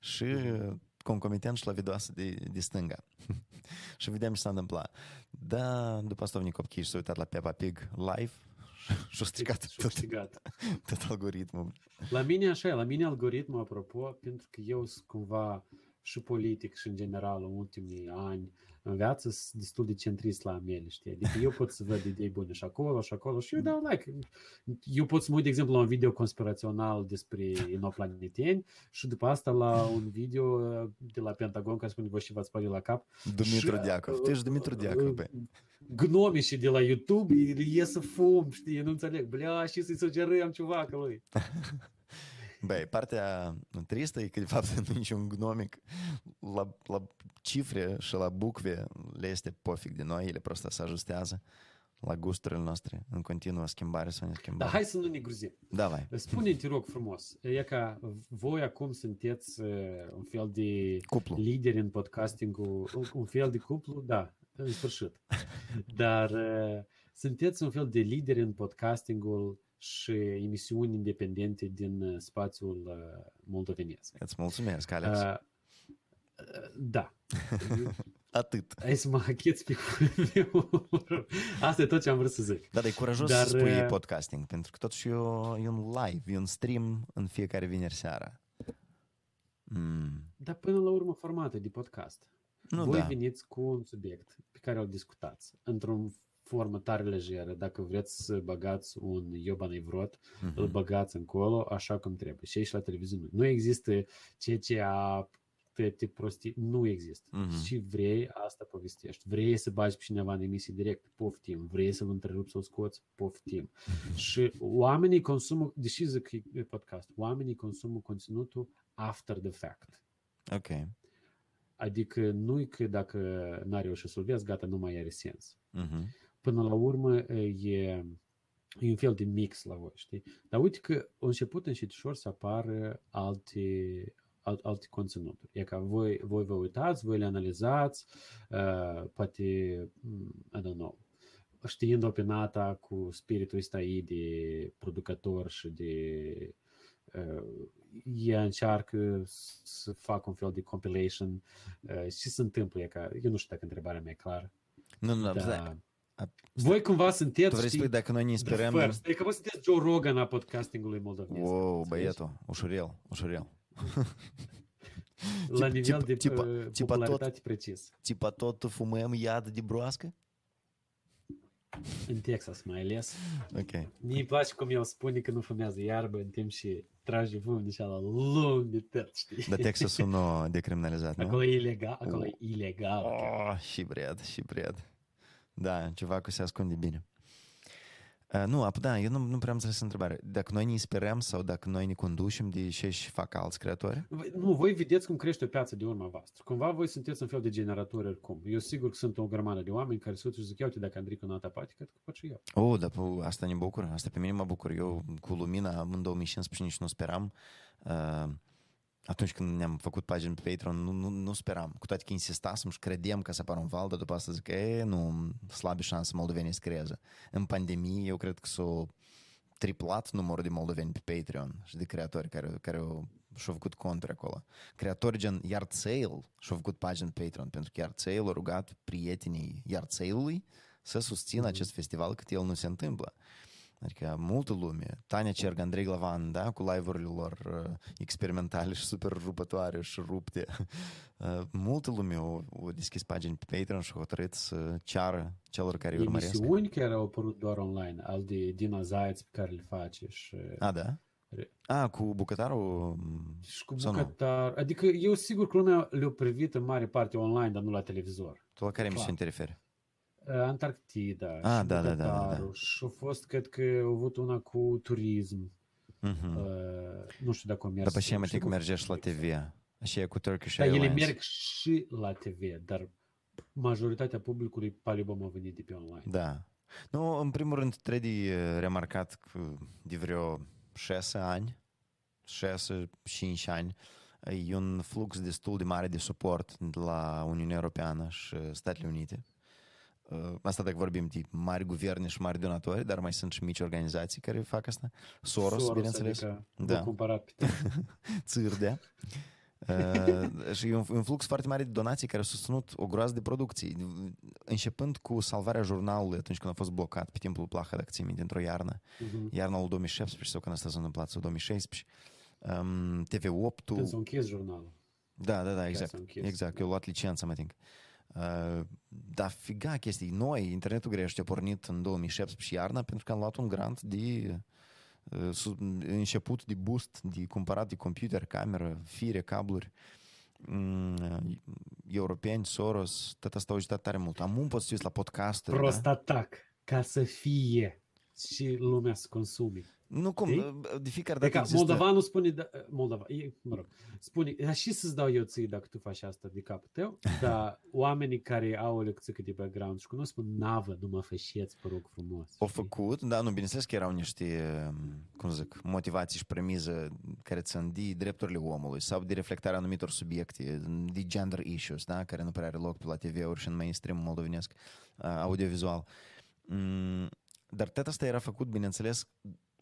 și uh, concomitent și la videoase de, de stânga. și vedeam ce s-a întâmplat. Da, după asta a venit copchii și s-a uitat la Peppa Pig live și a stricat Și-a tot, câștigat. tot algoritmul. La mine așa e, la mine algoritmul, apropo, pentru că eu sunt cumva și politic și în general în ultimii ani în viață sunt destul de centrist la mele, știi? Adică eu pot să văd idei bune și acolo și acolo și eu dau like. Eu pot să mă uit, de exemplu, la un video conspirațional despre inoplaneteni și după asta la un video uh, de la Pentagon care spune voi și v-ați părit la cap. Dumitru Și, Deacov. uh, Tu ești Dumitru Deacov, uh, băi. Gnomișii de la YouTube îi ies să fum, știi, eu nu înțeleg. Blea, și să-i sugerăm ceva că lui. Băi, partea tristă e că de fapt nu e niciun gnomic. La, la cifre și la bucve le este pofic de noi, ele prost se ajustează la gusturile noastre în continuă schimbare sau Dar neschimbare. hai să nu ne gruzim. Da, vai. Spune, te rog frumos, e ca voi acum sunteți uh, un fel de Cuplu. lideri în podcastingul, un- un fel de cuplu, da, în sfârșit. Dar uh, sunteți un fel de lideri în podcastingul și emisiuni independente din uh, spațiul uh, moldovenesc. Îți mulțumesc, Alex. Uh, uh, da. Atât. Hai să mă acheți pe cuvântul. Asta e tot ce am vrut să zic. Dar e curajos Dar, să spui uh, podcasting, pentru că totuși e, o, e un live, e un stream în fiecare vineri seara. Mm. Dar până la urmă formatul de podcast. Nu, Voi da. veniți cu un subiect pe care îl discutați într-o formă tare lejeră. Dacă vreți să băgați un Iobanei vrot, îl Mhm. băgați încolo așa cum trebuie. Și aici la televiziune. Nu există CCA, toate prostii. Nu există. Mhm. Și vrei, asta povestești. Vrei să bagi pe cineva în emisii direct, poftim. Vrei să-l întrerupi, să-l scoți, poftim. Și oamenii consumă, deși zic că e podcast, oamenii consumă conținutul after the fact. Ok. Adică nu e că dacă n-a reușit să-l vezi, gata, nu mai are sens. Mhm. Până la urmă e, e un fel de mix la voi, știi? Dar uite că a început încetișor să apară alte, alt, alte conținuturi. E ca voi, voi vă uitați, voi le analizați, uh, poate, mm, I don't know, știind opinata cu spiritul ăsta ei de producător și de uh, ea încearcă să facă un fel de compilation uh, și se întâmplă, e ca, eu nu știu dacă întrebarea mea e clară, Nu, nu, da. da. Voi cumva sunteți, Tu vrei să știi, spui dacă noi ne the inspirăm... first. E că voi sunteți Joe Rogan a podcastingului moldovenesc. Wow, înțelegi? băietul, ușurel, ușurel. La Tip- nivel tip- de tipa- uh, tipa tot. popularitate precis. Tipa tot fumăm iad de broască? În Texas mai ales. Ok. Mie îmi place cum el spune că nu fumează iarbă în timp și trage fum de la lung de tot, știi? Dar Texasul nu decriminalizat, nu? Acolo e ilegal, acolo e ilegal. Oh, și bred, și bred. Da, ceva cu se ascunde bine. Uh, nu, ap, da, eu nu, nu prea am înțeles întrebarea. Dacă noi ne sperăm sau dacă noi ne conducem de ce își fac alți creatori? Voi- Nu, voi vedeți cum crește o piață de urma voastră. Cumva voi sunteți un fel de generatori oricum. Eu sigur că sunt o grămadă de oameni care se uită și zic, "Ia uite, dacă Andrei nu poate, cred că pot și eu. Oh, dar pă, asta ne bucură, asta pe mine mă bucur. Eu cu Lumina în 2015 nici nu speram. Uh, atunci când ne-am făcut pagini pe Patreon, nu, nu, nu speram. Cu toate că insistasem și credem că să apară un val, dar după asta zic că e, nu, slabe șanse moldovenii să creeze. În pandemie, eu cred că s-a triplat numărul de moldoveni pe Patreon și de creatori care, care au, și-au făcut conturi acolo. Creatori gen Yard Sale și-au făcut pagini pe Patreon, pentru că Yard Sale a rugat prietenii Yard Sale-ului să susțină acest festival cât el nu se întâmplă. Adică multă lume, Tania Cerg, Andrei Glavan, da, cu live-urile lor uh, experimentale și super rupătoare și rupte. Uh, multă lume au, au deschis pagini pe Patreon și au hotărât să ceară celor care îi urmăresc. Emisiuni care au apărut doar online, al de Dina Zayț pe care le face și, A, da? A, cu bucătarul... și cu sau nu? bucătar. Adică eu sigur că lumea le-a privit în mare parte online, dar nu la televizor. Tu la care Clar. emisiune te referi? Uh, Antarctida Ah, și da, da, da, da, da. Bucătarul și a fost, cred că, au avut una cu turism. Mhm. Uh, nu știu dacă o mers. După ce mă știu că că- merge și la TV. Așa e cu Turkish Dar ele Airlines. merg și la TV, dar majoritatea publicului palibom a venit de pe online. Da. Nu, în primul rând, trebuie uh, remarcat că de vreo 6 ani, 6-5 ani, e un flux destul de mare de suport de la Uniunea Europeană și Statele Unite. Uh, Asta dacă vorbim de mari guverne și mari donatori, dar mai sunt și mici organizații care fac asta. Soros, bineînțeles. Adică Da. da. cumpărat pe tine. țârdea. Uh, și e un, un flux foarte mare de donații care au susținut o groază de producții. Începând cu salvarea jurnalului atunci când a fost blocat pe timpul Plaha, dacă ții minte, într-o iarnă. Mhm. Iarna lui 2017 sau când asta s-a întâmplat, sau 2016. Um, TV8-ul... Când s-a închis jurnalul. Da, da, da, exact. s-a închis. Exact, eu am luat licența, mă think. Uh, dar figa chestii. Noi, internetul grește a pornit în 2017 iarna pentru că am luat un grant de uh, su- început de boost, de cumpărat de computer, cameră, fire, cabluri. Mm, europeni, Soros, tot asta au ajutat tare mult. Am un pot să te uiți la podcasturi. Prost Da? atac, ca să fie și lumea să consume. Nu cum, Știi? de fiecare De dată ca există... Moldovanul spune, da, Moldova, e, mă rog, spune, "Da, și să-ți dau eu ție dacă tu faci asta de capul tău, dar oamenii care au o lecțică de background și cunosc spun, navă, nu mă fășieți, vă rog frumos. Au știi? făcut, da, nu, bineînțeles că erau niște, cum zic, motivații și premiză care țin de drepturile omului sau de reflectarea anumitor subiecte, de gender issues, da, care nu prea are loc pe la TV-uri și în mainstream moldovenesc uh, audiovizual. Mm, dar tot asta era făcut, bineînțeles,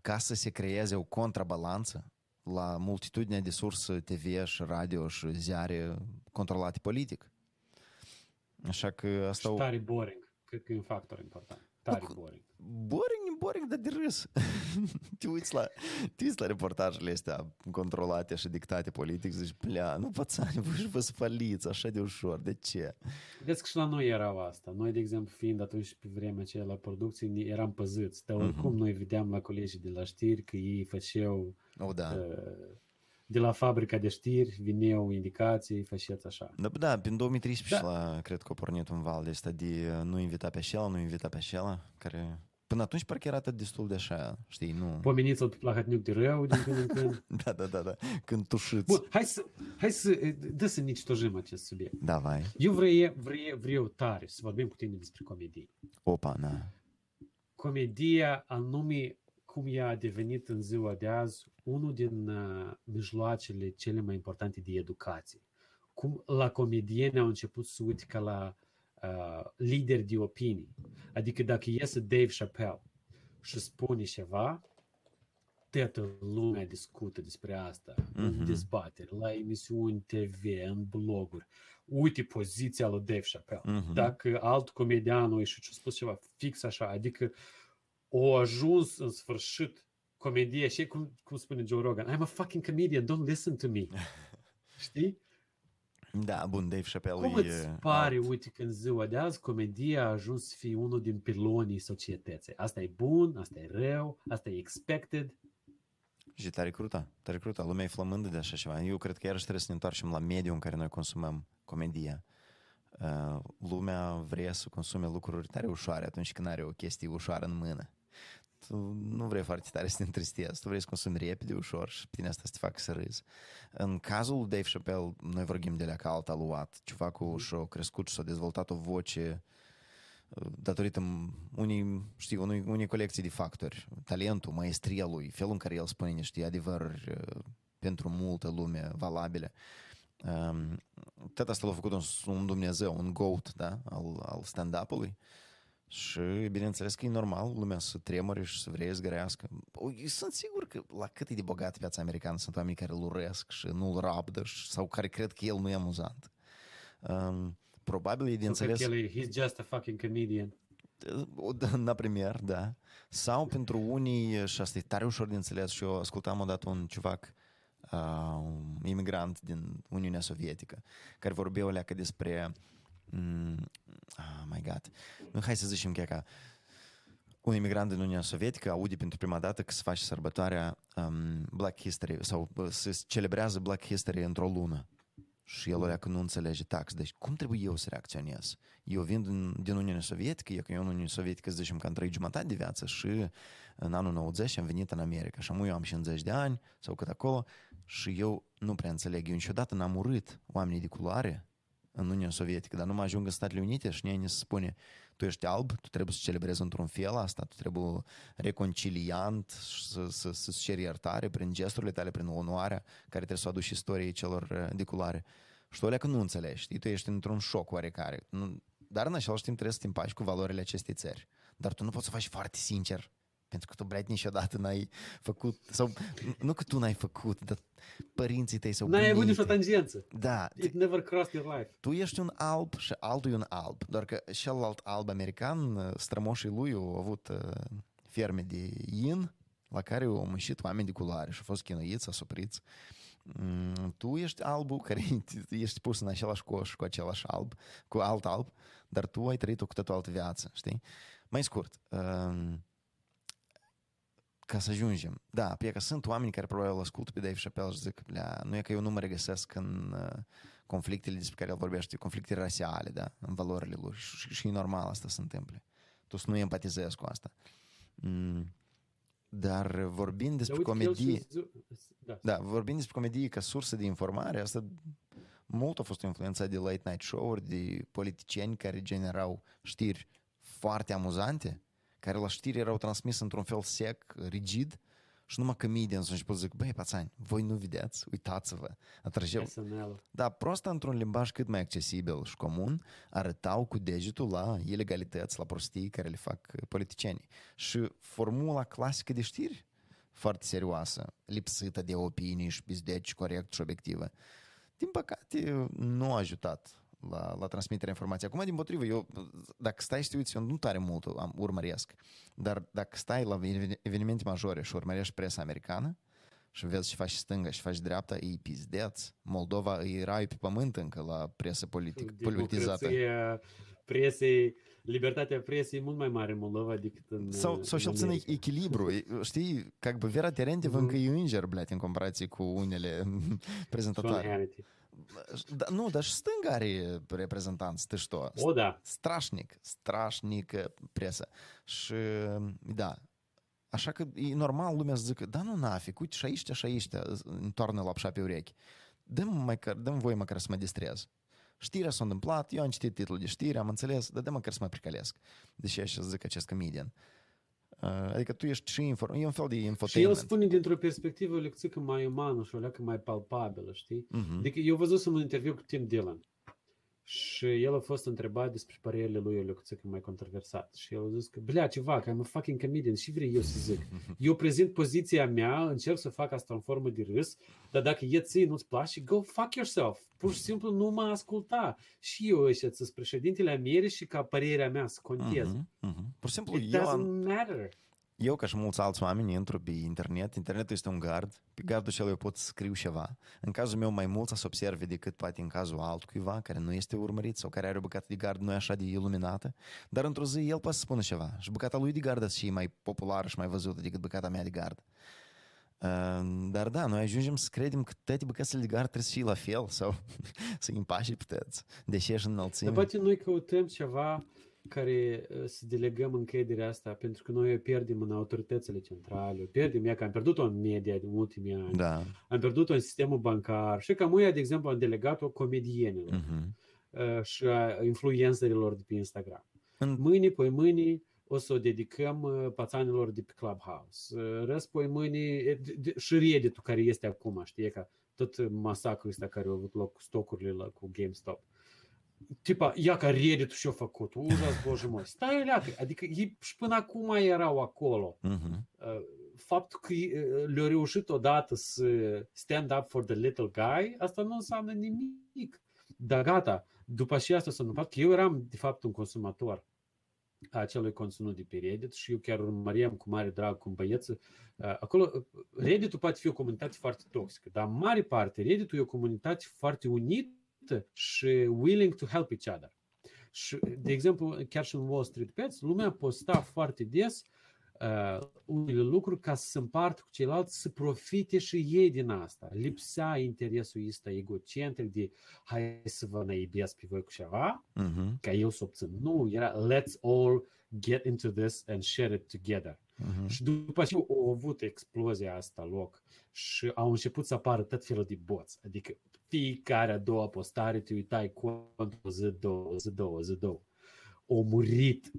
ca să se creeze o contrabalanță la multitudinea de surse TV și radio și ziare controlate politic. Așa că asta... Și o- tare boring. Cred că e un factor important. Tare cu- boring. boring, boring, dar de râs. te, uiți la, te uiți la reportajele astea controlate și dictate politic, zici, plea, nu pățani, vă și vă spăliți așa de ușor, de ce? Vedeți că și la noi erau asta. Noi, de exemplu, fiind atunci pe vremea aceea la producție, ne- eram păzâți. Dar oricum noi vedeam la colegii de la știri că ei făceau Oh, da. uh, de la fabrica de știri, vineau indicații, făceți așa. Da, da, prin 2013 Da. la, cred că a pornit un val de ăsta de uh, nu invita pe acela, nu invita pe acela, care până atunci parcă era atât destul de așa, știi, nu... Pomeniți-l pe Plahotniuc de rău din când în când. Da, da, da, da, când tușiți. Bun, hai să, hai să, dă să nici acest subiect. Da, vai. Eu vreau, vreau, vreau tare să vorbim cu tine despre comedie. Opa, na. Comedia, anume cum ea a devenit în ziua de azi unul din uh, mijloacele cele mai importante de educație. Cum la comedieni au început să uite ca la uh, lideri de opinii. Adică dacă iese Dave Chappelle și spune ceva, toată lumea discută despre asta, mm-hmm. în Mhm. dezbateri, la emisiuni TV, în bloguri. Uite poziția lui Dave Chappelle. Mhm. Dacă alt comedian a ieșit și a spus ceva fix așa, adică o ajuns în sfârșit comedie și cum, cum spune Joe Rogan, I'm a fucking comedian, don't listen to me. Știi? Da, bun, Dave Chappelle Cum e îți pare, alt. uite, că în ziua de azi comedia a ajuns să fie unul din pilonii societății. Asta e bun, asta e rău, asta e expected. Și tare cruta, tare cruta. Lumea e flămândă de așa ceva. Eu cred că iarăși trebuie să ne întoarcem la mediul în care noi consumăm comedia. uh, lumea vrea să consume lucruri tare ușoare atunci când are o chestie ușoară în mână. Tu nu vrei foarte tare să te întristezi, tu vrei să consumi repede, ușor și prin asta să te facă să râzi. În cazul lui Dave Chappelle, noi vorbim de la ca alt aluat, ceva cu și-a crescut și s-a dezvoltat o voce datorită unii, știi, unui, unei colecții de factori, talentul, maestria lui, felul în care el spune niște adevăruri pentru multă lume valabile. Um, tot asta l-a făcut un, un Dumnezeu, un goat, da, al, al stand-up-ului. Și, bineînțeles, că e normal lumea să tremure și să vrea să zgărească. Eu sunt sigur că la cât e de bogat viața americană sunt oameni care îl urăsc și nu-l rabdă și, sau care cred că el nu e amuzant. Um, probabil e de nu înțeles... Că el, he's just a fucking comedian. Da, na primer, da. Sau pentru unii, și asta e tare ușor de înțeles, și eu ascultam odată un ciuvac uh, imigrant din Uniunea Sovietică, care vorbea o leacă despre uh, mm, oh my god, nu, hai să zicem că ca un imigrant din Uniunea Sovietică aude pentru prima dată că se face sărbătoarea um, Black History sau se celebrează Black History într-o lună. Și el o că nu înțelege tax. Deci cum trebuie eu să reacționez? Eu vin din, din Uniunea Sovietică, e că eu în Uniunea Sovietică, să zicem că am trăit jumătate de viață și în anul 90 am venit în America și eu am 50 de ani sau cât acolo și eu nu prea înțeleg. Eu niciodată n-am urât oamenii de culoare în Uniunea Sovietică, dar nu mă ajung în Statele Unite și ne se spune tu ești alb, tu trebuie să celebrezi într-un fel asta, tu trebuie reconciliant să, să, să-ți ceri iertare prin gesturile tale, prin onoarea care trebuie să o aduci istoriei celor uh, de culoare. Și tu alea că nu înțelegi, știi? tu ești într-un șoc oarecare. Dar în același timp trebuie să te împaci cu valorile acestei țări. Dar tu nu poți să faci foarte sincer pentru că tu, brat, niciodată n-ai făcut, sau nu că tu n-ai făcut, dar părinții tăi sau N-ai avut nicio tangență. Da. It never crossed your life. Tu ești un alb și altul e un alb. Doar că celălalt alb american, strămoșii lui au avut uh, ferme de in la care au muncit oameni de culoare și au fost chinuiți, asupriți. Mm, tu ești albul care ești pus în același coș cu același alb, cu alt alb, dar tu ai trăit o cu totul altă viață, știi? Mai scurt, uh, ca să ajungem. Da, pe că sunt oameni care probabil ascultă pe Dave Chappelle și zic, Lea, nu e că eu nu mă regăsesc în uh, conflictele despre care el vorbește, conflicte rasiale, da, în valorile lui și, și e normal asta să întâmple. Tu să nu empatizezi cu asta. Mm. Dar vorbind despre comedie, da. da, vorbind despre comedie ca sursă de informare, asta mult a fost influențat de late night show-uri, de politicieni care generau știri foarte amuzante, care la știri erau transmis într-un fel sec, rigid, și numai comedians au început să zic, băi, pațani, voi nu vedeți, uitați-vă. Atrăgeau. Da, prost într-un limbaj cât mai accesibil și comun, arătau cu degetul la ilegalități, la prostii care le fac politicienii. Și formula clasică de știri, foarte serioasă, lipsită de opinii și bizdeci corect și obiective, din păcate nu a ajutat la, la transmiterea informației. Acum, din potrivă, eu, dacă stai și te uiți, eu nu tare mult am, urmăresc, dar dacă stai la evenimente majore și urmărești presa americană, și vezi ce faci stânga și faci dreapta, e pizdeț. Moldova e rai pe pământ încă la presă politic, politizată. presei, libertatea presei e mult mai mare în Moldova decât în Sau, sau cel puțin echilibru. Știi, как бы Vera Terentiev mm-hmm. încă e înger, blядь, în comparație cu unele prezentatoare. Da, nu, dar și stânga are reprezentanți, ты что? O, da. Strașnic, strașnic presă. Și, da, Așa că e normal lumea să zică, da nu nafic, uite și aici, și aici, întoarnă lapșa pe urechi. Dăm, mai, dăm voi măcar să mă distrez. Știrea s-a întâmplat, eu am citit titlul de știre, am înțeles, dar dăm măcar să mă pricălesc. Deși așa zic acest comedian. Adică tu ești și inform, e un fel de infotainment. Și el spune dintr-o perspectivă o lecțică mai umană și o leacă mai palpabilă, știi? Uh-huh. Adică eu văzut un interviu cu Tim Dillon și el a fost întrebat despre părerile lui o lecțică mai controversat. Și el a zis că, blea, ceva, că am a fucking comedian, și vrei eu să zic. Eu prezint poziția mea, încerc să fac asta în formă de râs, dar dacă e ție nu-ți place, go fuck yourself. Pur și simplu nu mă asculta. Și eu ăștia sunt președintele Americii și ca părerea mea să conteze. Uh-huh, uh-huh. Pur și simplu, It doesn't am... matter. Eu, ca și mulți alți oameni, intru pe internet. Internetul este un gard. Pe gardul acela eu pot să scriu ceva. În cazul meu, mai mult să observe decât poate în cazul altcuiva care nu este urmărit sau care are o bucată de gard nu e așa de iluminată. Dar într-o zi el poate să spună ceva. Și bucata lui de gard și e mai populară și mai văzută decât bucata mea de gard. Uh, dar da, noi ajungem să credem că toate bucățile de gar trebuie să fie la fel sau să împași puteți, deși ești înălțime. Dar poate noi căutăm ceva care uh, să delegăm încrederea asta, pentru că noi o pierdem în autoritățile centrale, o pierdem, ea că am pierdut-o în media din ultimii ani, Da. am pierdut-o în sistemul bancar și cam ea, de exemplu, am delegat-o comedienilor Mhm. uh, și a influencerilor de pe Instagram. În- Mâine, poi mâine, o să o dedicăm uh, pațanilor de pe Clubhouse. Uh, Răs, poi mâine, e, de- de- și Reddit-ul care este acum, știi, ca tot masacrul ăsta care a avut loc cu stocurile la, cu GameStop tipa, ia ca Reddit și-a făcut, uzas, boje mă, stai leacă, adică ei și până acum erau acolo. Uh-huh. Faptul că le-a reușit odată să stand up for the little guy, asta nu înseamnă nimic. Dar gata, după și asta s-a întâmplat că eu eram de fapt un consumator a acelui conținut de pe Reddit și eu chiar urmăream cu mare drag cum băieță. Acolo, Reddit-ul poate fi o comunitate foarte toxică, dar în mare parte Reddit-ul e o comunitate foarte unită și willing to help each other. Și, de exemplu, chiar și în Wall Street Bets, lumea posta foarte des uh, unele lucruri ca să se împartă cu ceilalți, să profite și ei din asta. Lipsea interesul ăsta egocentric de hai să vă năibesc pe voi cu ceva, Mhm. ca eu să obțin. Nu, era let's all get into this and share it together. Mhm. Și după aceea au avut explozia asta loc și au început să apară tot felul de boți. Adică fiecare a doua postare te uitai contul zi două, zi două, zi două. O murit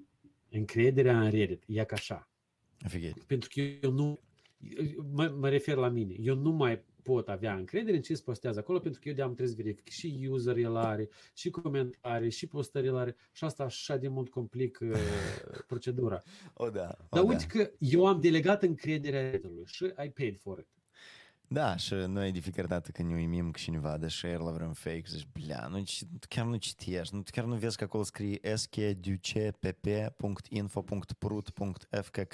încrederea în Reddit, e ca așa. Fighet. Pentru că eu nu, mă, mă refer la mine, eu nu mai pot avea încredere în ce se postează acolo, pentru că eu de-am trebuie să verific și user el are, și comentarii, și postări el are, și asta așa de mult complic uh, procedura. O, da. O, Dar da. uite că eu am delegat încrederea Reddit-ului și I paid for it. Da, și noi de fiecare dată când ne uimim că cineva de share la vreun fake, zici, blea, nu, ci- tu chiar nu citești, nu, tu chiar nu vezi că acolo scrie skducepp.info.prut.fkk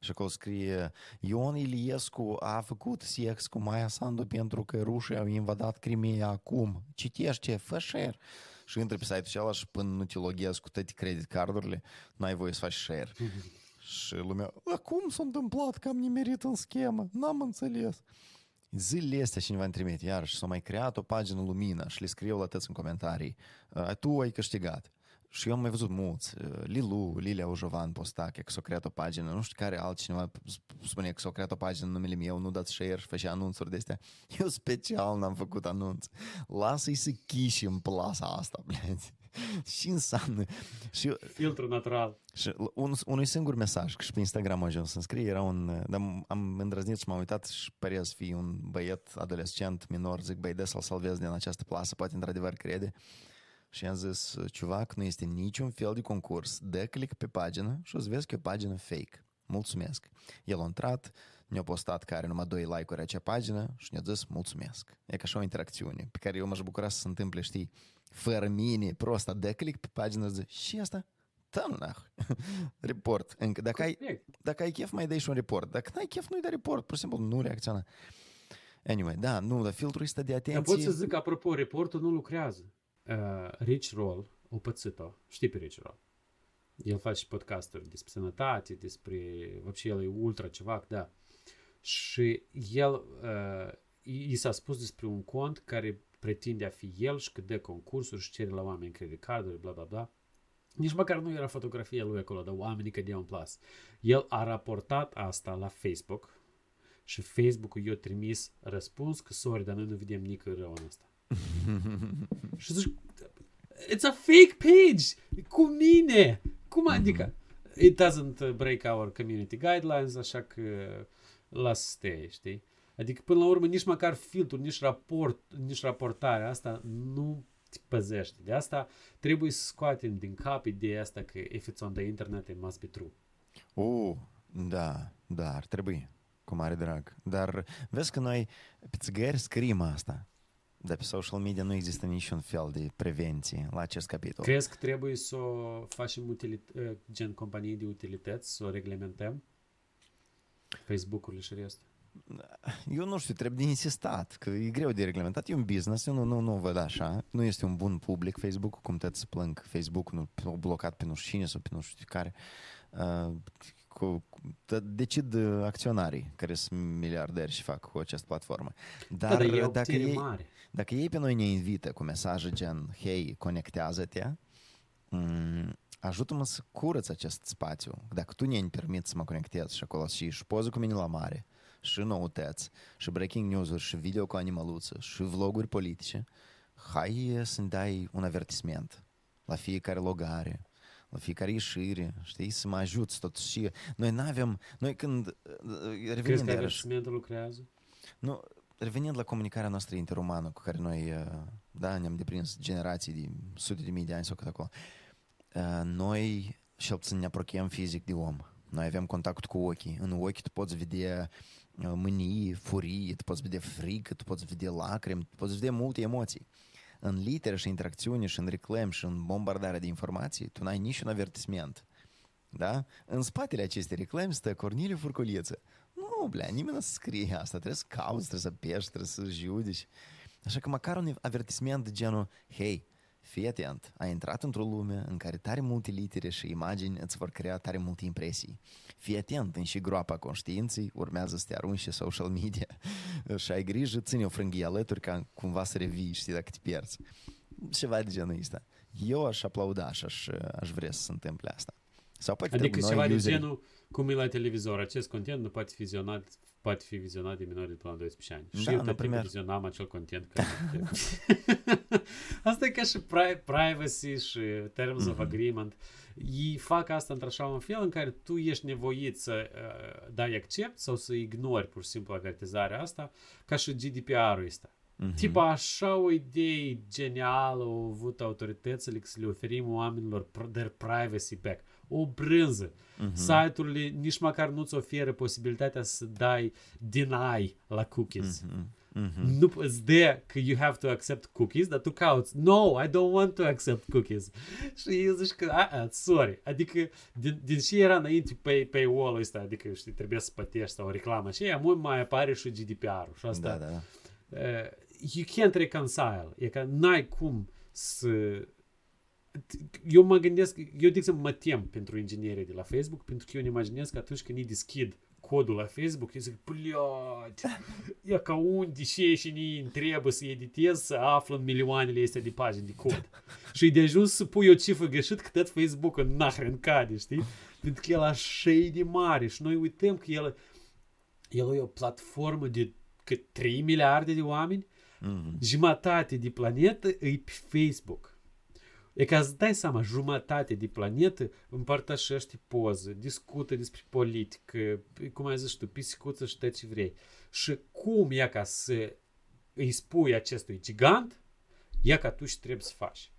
și acolo scrie Ion Iliescu a făcut sex cu Maia Sandu pentru că rușii au invadat Crimea acum. Citește, fă share. Și intri pe site-ul ăla și până nu te loghezi cu toate credit cardurile, n-ai voie să faci share. Și lumea, acum s-a întâmplat că am nimerit în schemă, n-am înțeles Zilele astea cineva îmi trimite, iarăși, s-a mai creat o pagină Lumina și le scriu la toți în comentarii, "Uh, tu ai câștigat. Și eu am mai văzut mulți, uh, Lilu, Lilia Ujovan posta că s-a creat o pagină, nu știu care altcineva sp- spune că s-a creat o pagină în numele meu, nu dați share și făcea anunțuri de astea. Eu special n-am făcut anunț. Lasă-i să chiși în plasa asta, blядь. Și înseamnă. Și eu, Filtru natural. și un, unui singur mesaj, că și pe Instagram a ajuns să scrie, era un, dar am- am îndrăznit și m-am uitat și părea să fie un băiet adolescent, minor, zic, băi, de să-l salvez din această plasă, poate într-adevăr crede. Și am zis, ciuvac, nu este niciun fel de concurs, dă click pe pagină și o să vezi că e o pagină fake. Mulțumesc. El a intrat, ne-a postat că are numai doi like-uri acea pagină și ne-a zis mulțumesc. E ca așa o interacțiune pe care eu m-aș bucura să se întâmple, știi, fără mine, prosta, dă click pe pagină și zic, și asta? Tam nah. report. Încă, dacă, ai, Corect. dacă ai chef, mai dai și un report. Dacă n-ai chef, nu-i dai report. Pur și simplu nu reacționa. Anyway, da, nu, dar filtrul ăsta de Dar atenție... pot să zic, apropo, reportul nu lucrează. Uh, Rich Roll, o pățit-o. Știi pe Rich Roll? El face podcasturi despre sănătate, despre... Вообще, el e ultra ceva, da. Și el, uh, i i s-a spus despre un cont care pretinde a fi el și că dă concursuri și cere la oameni credit carduri, bla bla bla. Nici măcar nu era fotografia lui acolo, dar oamenii cădeau în plas. El a raportat asta la Facebook și Facebook-ul i-a trimis răspuns că sorry, dar noi nu vedem nicăieri rău în asta. și zici, it's a fake page! Cu mine! Cum adică? It doesn't break our community guidelines, așa că lasă să stea, știi? Adică până la urmă nici măcar filtrul, nici raport, nici raportarea asta nu te păzește. De asta trebuie să scoatem din cap ideea asta că if it's on the internet, it must be true. Uh, da, da, ar trebui. Cu mare drag. Dar vezi că noi pe țigări scriem asta. Dar pe social media nu există niciun fel de prevenție la acest capitol. Crezi că trebuie să o facem utilit- eh, gen companii de utilități, să o reglementăm? Facebook-urile și restul. Eu nu știu, trebuie de insistat, că e greu de reglementat. E un business, eu nu, nu, nu văd așa. Nu este un bun public Facebook, cum tot să plâng Facebook, nu a blocat pe nu știu cine sau pe nu știu care. Uh, cu, cu, decid acționarii care sunt miliarderi și fac cu această platformă. Dar da, dar dacă, ei, mare. dacă ei pe noi ne invită cu mesaje gen, hei, conectează-te, mm, ajută-mă să curăț acest spațiu. Dacă tu ne permiți să mă conectez și acolo și, și poză cu mine la mare, și noutăți, și breaking news-uri, și video cu animaluță, și vloguri politice, hai să-mi dai un avertisment la fiecare logare, la fiecare ieșire, știi, să mă ajuți totuși. Și noi nu avem, noi când revenind Crezi că avertismentul lucrează? Nu, revenind la comunicarea noastră interumană cu care noi, da, ne-am deprins generații de sute de mii de ani sau cât acolo, noi cel puțin ne apropiem fizic de om. Noi avem contact cu ochii. În ochi tu poți vedea mânie, furie, tu poți vedea frică, tu poți vedea lacrimi, tu poți vedea multe emoții. În litere și interacțiune și în reclam și în bombardarea de informații, tu n-ai niciun avertisment. Da? În spatele acestei reclame stă Corneliu Furculiță. Nu, blea, nimeni nu scrie asta. Trebuie să cauți, trebuie să pești, trebuie să judici. Așa că măcar un avertisment de genul, hei, Fii atent, ai intrat într-o lume în care tare multe litere și imagini îți vor crea tare multe impresii. Fii atent, în și groapa conștiinței urmează să te arunci social media și ai grijă, ține o frânghie alături ca cumva să revii, știi, dacă te pierzi. Ceva de genul ăsta. Eu aș aplauda și aș, aș vrea să se întâmple asta. Sau poate adică ceva de genul cum e la televizor. Acest content nu poate fi vizionat poate fi vizionat de minori de până la 12 ani. Da, și eu tot timpul vizionam acel content. asta e ca și pri- privacy și terms mm-hmm. of mhm. agreement. Ei fac asta într-așa un fel în care tu ești nevoit să uh, dai accept sau să ignori pur și simplu avertizarea asta, ca și GDPR-ul ăsta. Mm-hmm. Tipa așa o idee genială au avut autoritățile să le oferim oamenilor their privacy back o brânză. Uh-huh. Site-urile nici măcar nu-ți oferă posibilitatea să dai deny la cookies. Uh-huh. Mm-hmm. Nu îți dă că you have to accept cookies, dar tu cauți, no, I don't want to accept cookies. și eu zici că, a, a, sorry, adică din, din ce era înainte pe, pe wall ăsta, adică știi, trebuie să plătești sau o reclamă și ea mult mai apare și GDPR-ul și asta. Da, da, da. Uh, you can't reconcile. E că n-ai cum să eu mă gândesc, eu, de exemplu, mă tem pentru inginerii de la Facebook, pentru că eu ne imaginez că atunci când ei deschid codul la Facebook, eu zic, blioat, ia ca unde și ei și ni întreabă să editez, să află în milioanele astea de pagini de cod. și de ajuns să pui o cifră greșit, că tot Facebook în nahren cade, știi? Pentru că el așa e de mare și noi uităm că el, el e o platformă de cât 3 miliarde de oameni, mm-hmm. jumătate de planetă e pe Facebook E ca îți dai seama, jumătate de planetă împărtășește poză, discută despre politică, cum ai zis tu, pisicuță și tot ce vrei. Și cum e ca să îi spui acestui gigant, e ca tu și trebuie să faci.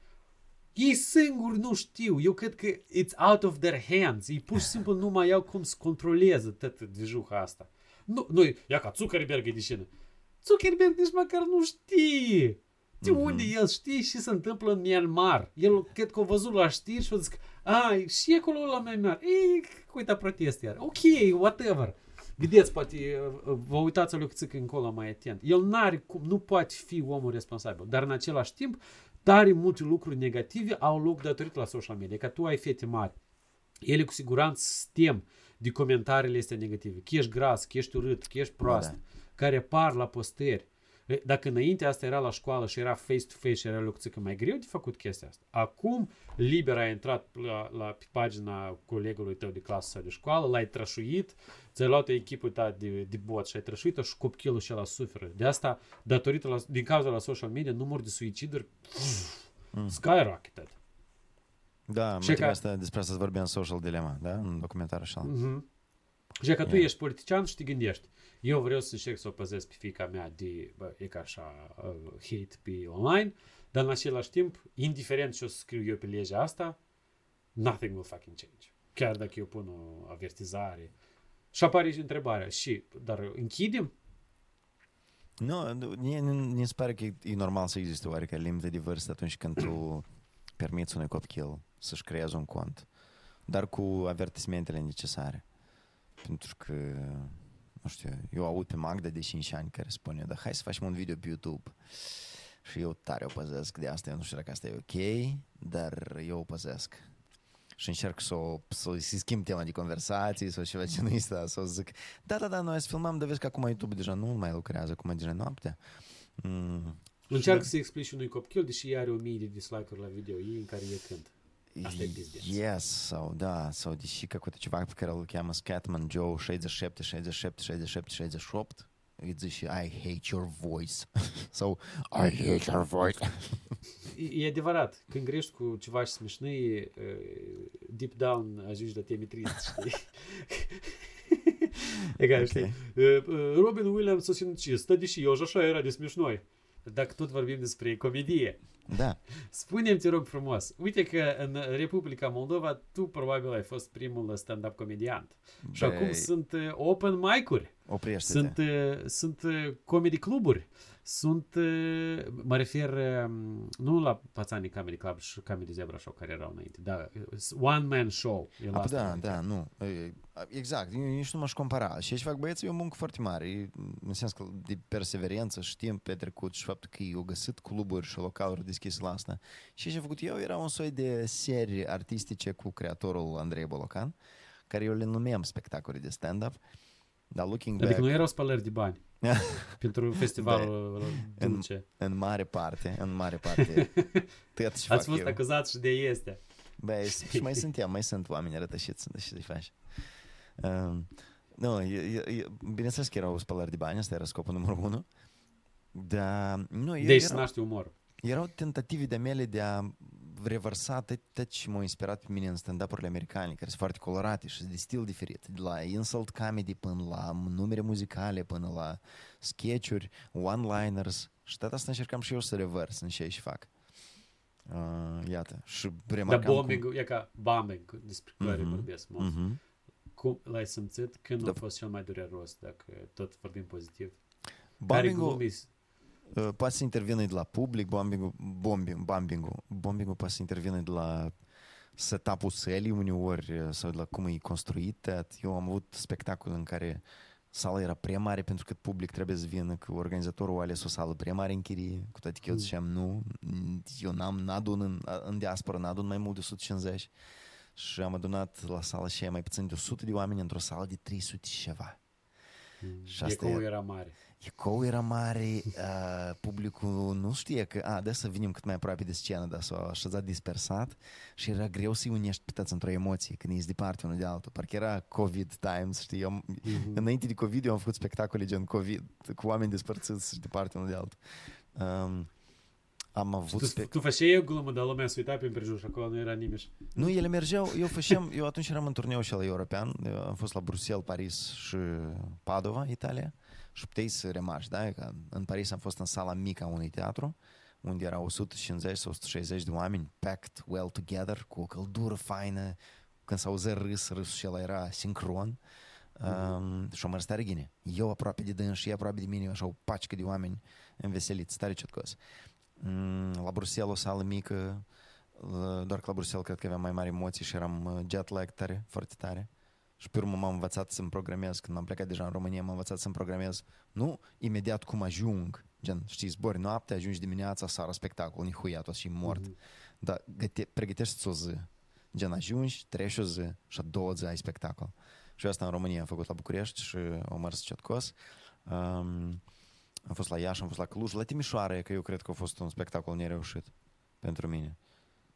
Ei singuri nu știu. Eu cred că it's out of their hands. Ei pur și simplu nu mai au cum să controleze tot vijuha asta. Nu, nu, ia ca Zuckerberg e de cine. Zuckerberg nici măcar nu știe. De mm-hmm. unde el știe și se întâmplă în Myanmar? El cred că a văzut la știri și a zis, a, și acolo la Myanmar. Ei, uita protest iar. Ok, whatever. Vedeți, poate vă uitați lui Țică încolo mai atent. El n-are cum, nu poate fi omul responsabil, dar în același timp, tare multe lucruri negative au loc datorită la social media. Că tu ai fete mari, ele cu siguranță tem de comentariile astea negative. Că ești gras, că ești urât, că ești prost, da. care apar la posteri. Dacă înainte asta era la școală și era face-to-face și era lucruță mai greu de făcut chestia asta. Acum, liber a intrat la, la pe pagina colegului tău de clasă sau de școală, l-ai trășuit, ți-ai luat o echipă ta de, de bot și ai trășuit-o și copilul și la suferă. De asta, datorită la, din cauza la social media, numărul de suiciduri mm. skyrocketed. Da, și ca... asta, despre asta vorbim în Social Dilemma, da? În documentar așa. Mm-hmm. Și că tu ești politician și te gândești, eu vreau să încerc să o păzesc pe fica mea de, bă, e ca așa, uh, hate pe online, dar în același timp, indiferent ce o să scriu eu pe legea asta, nothing will fucking change. Chiar dacă eu pun o avertizare. Și apare și întrebarea, și, dar închidem? Nu, mi se pare că e normal să existe oarecare limită de vârstă atunci când tu permiți unui copil să-și creeze un cont, dar cu avertismentele necesare. Pentru că nu știu, eu aud pe Magda de 5 ani care spune, da, hai să facem un video pe YouTube. Și eu tare o păzesc de asta, eu nu știu dacă asta e ok, dar eu o păzesc. și încerc să, o, să, să schimb tema de conversații sau ceva ce nu este, să o zic, da, da, da, noi să filmăm, dar vezi că acum YouTube deja nu mai lucrează, acum e deja noaptea. Mm. Încearcă să explici unui copil, deși are o mie de dislike-uri la video ei în care e cânt. Asta e pizdeț. Yes, sau da, sau deși că cu ceva pe care îl cheamă Scatman Joe 67, 67, 67, 68, îi zice Și hate your voice. sau I hate your voice. E, e adevărat, când grești cu ceva și smișnăi, deep down ajungi la teme trist, știi? e ca, știi? Robin Williams s-a sinucis, da, deși eu așa era de smișnoi. Dacă tot vorbim despre comedie. Da. Spune-mi, te rog frumos, uite că în Republica Moldova tu probabil ai fost primul stand-up comediant. Și Băi. acum sunt uh, open mic-uri, Oprește-te. sunt, uh, sunt uh, comedy cluburi, sunt, uh, mă refer um, nu la Pațanii Comedy Club și Comedy Zebra Show care erau înainte, dar one man show. E la A, asta da, mă refer. da, nu. E, Exact, eu nici nu m-aș compara. Și aici fac băieții e o muncă foarte mare. E, În sens că de perseverență și timp petrecut și faptul că eu găsit cluburi și localuri deschise la asta. Și ce am făcut eu era un soi de serii artistice cu creatorul Andrei Bolocan, care eu le numeam spectacole de stand-up. Dar looking Adică back, nu erau spălări de bani pentru festivalul în, Dulce. în mare parte, în mare parte, tot ce fac Ați fost eu. acuzat și de este. Băi, și mai sunt eu, mai sunt oameni rătășiți, și să-i faci. Um, nu, e, e, e, bineînțeles că erau spălări de bani, asta era scopul numărul unu. Dar, nu, eu, Deci se erau, naște umor. erau tentative de mele de a revărsa tot, tot ce m-a inspirat pe mine în stand-up-urile americane, care sunt foarte colorate și sunt de stil diferit. De la insult comedy până la numere muzicale, până la sketch-uri, one-liners. Și tot asta încercam și eu să revărs în ce și fac. Uh, iată. Și Dar remarcam cum- bombing e ca bombing despre care Mhm, vorbesc. mă. Mhm. Cum l-ai simțit? Când Da. a fost cel mai dureros, dacă tot vorbim pozitiv? Care Bombing-ul, glumi? Uh, poate să intervină de la public, bombing-ul, bombing, bombing-ul, bombing-ul poate să intervină de la setup-ul sălii uneori uh, sau de la cum e construit. tot. Eu am avut spectacol în care sala era prea mare pentru că public trebuie să vină, că organizatorul a ales o sală prea mare în chirie, cu toate că eu Mm. ziceam nu, eu n-am, n-adun în, în diaspora, n-adun mai mult de 150 și am adunat la sala și mai puțin de 100 de oameni într-o sală de 300 și ceva. Și asta Ecou e- era mare. Ecou era mare, uh, publicul nu știe că, a, de să venim cât mai aproape de scenă, dar s-a așezat dispersat și era greu să-i unești pe toți într-o emoție când ești departe unul de altul. Parcă era COVID times, știi, eu, Mhm. înainte de COVID eu am făcut spectacole gen COVID, cu oameni despărțiți și departe unul de altul. Um, am avut Tu, spe- tu făceai o glumă, dar lumea se uita pe împrejur și acolo nu era nimeni. Nu, ele mergeau, eu făceam, eu atunci eram în turneu și la european, eu am fost la Bruxelles, Paris și Padova, Italia, și puteai să remarci, da? Că în Paris am fost în sala mică a unui teatru, unde erau 150 sau 160 de oameni, packed well together, cu o căldură faină, când s-auzea râs, râsul și ăla era sincron. Um, și o mers tare ghine. Eu aproape de dâns și ei aproape de mine, așa o pacică de oameni înveseliți, tare ciotcos. Mm, la Bruxelles o sală mică, Uh, doar că la Bruxelles cred că aveam mai mari emoții și eram uh, jet lag tare, foarte tare. Și pe urmă m-am învățat să-mi programez, când am plecat deja în România, m-am învățat să-mi programez, nu imediat cum ajung, gen, știi, zbori noapte, ajungi dimineața, sară spectacol, nihuia, tot și mort. Mhm. Dar găte, pregătești o zi, gen, ajungi, treci o zi și a doua zi ai spectacol. Și eu asta în România am făcut la București și am mers ciotcos. Um, am fost la Iași, am fost la Cluj, la Timișoara, e că eu cred că a fost un spectacol nereușit pentru mine.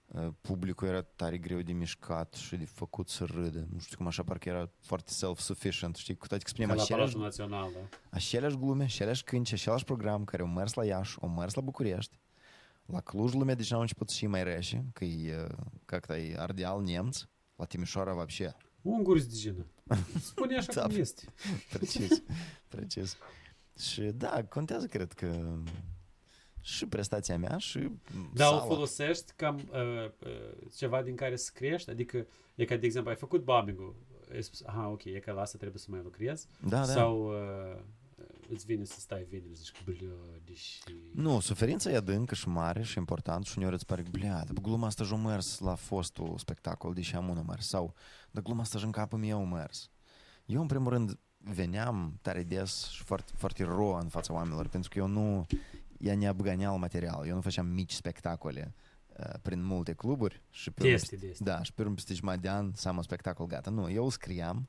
Uh, Publicul era tare greu de mișcat și de făcut să râdă. Nu știu cum așa, parcă era foarte self-sufficient, știi? Cu toate că Ca spuneam la aceleași, Palatul Național, da. aceleași glume, aceleași cânci, același program care au mers la Iași, au mers la București. La Cluj lumea deja a început și mai reșe, că e, как-то e ardeal nemț, la Timișoara вообще. Unguri de genă. Spune așa Da. cum este. Precis, precis. Și da, contează, cred că și prestația mea și Dar o sala. folosești cam uh, uh, ceva din care să crești? Adică, e ca, de exemplu, ai făcut bombing-ul. Ai spus, aha, ok, e că la asta trebuie să mai lucrezi? Da, da. Sau uh, îți vine să stai vineri și zici că, bля, deși... Nu, suferința e adâncă și mare și important și uneori îți pare că, blea, dar gluma asta și-a mers la fostul spectacol, deși am unul mers. Sau, dar gluma asta și în capul meu a mers. Eu, în primul rând, veneam tare des și foarte, foarte ro în fața oamenilor, pentru că eu nu, ea ne abganeal material, eu nu făceam mici spectacole uh, prin multe cluburi și pe De urmă este, de este. Da, și pe urmă peste jumătate de an să am un spectacol gata. Nu, eu îl scriam,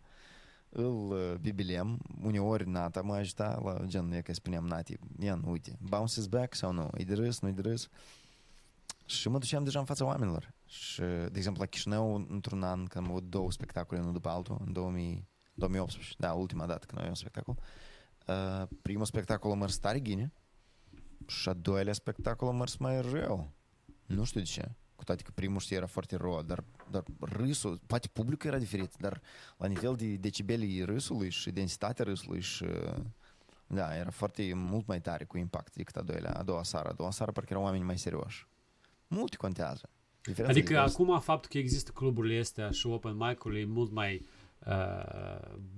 îl uh, bibilem, uneori Nata mă ajuta la gen, e că spuneam Nati, Ian, uite, bounces back sau nu, e de râs, nu e de râs. Și mă duceam deja în fața oamenilor. Și, de exemplu, la Chișinău, într-un an, când am avut două spectacole, unul după altul, în 2000, 2018, da, ultima dată când aveam un spectacol, uh, primul spectacol a mers tare ghine și a doilea spectacol a mers mai rău. Nu știu de ce. Cu toate că primul știi era foarte rău, dar, dar râsul, poate publicul era diferit, dar la nivel de decibelii râsului și densitatea râsului și da, era foarte mult mai tare cu impact decât a doilea, a doua seară. A doua seară parcă erau oameni mai serioși. Multe contează. Diferența Adică de vârstă. acum faptul că există cluburile astea și open mic-ul e mult mai uh,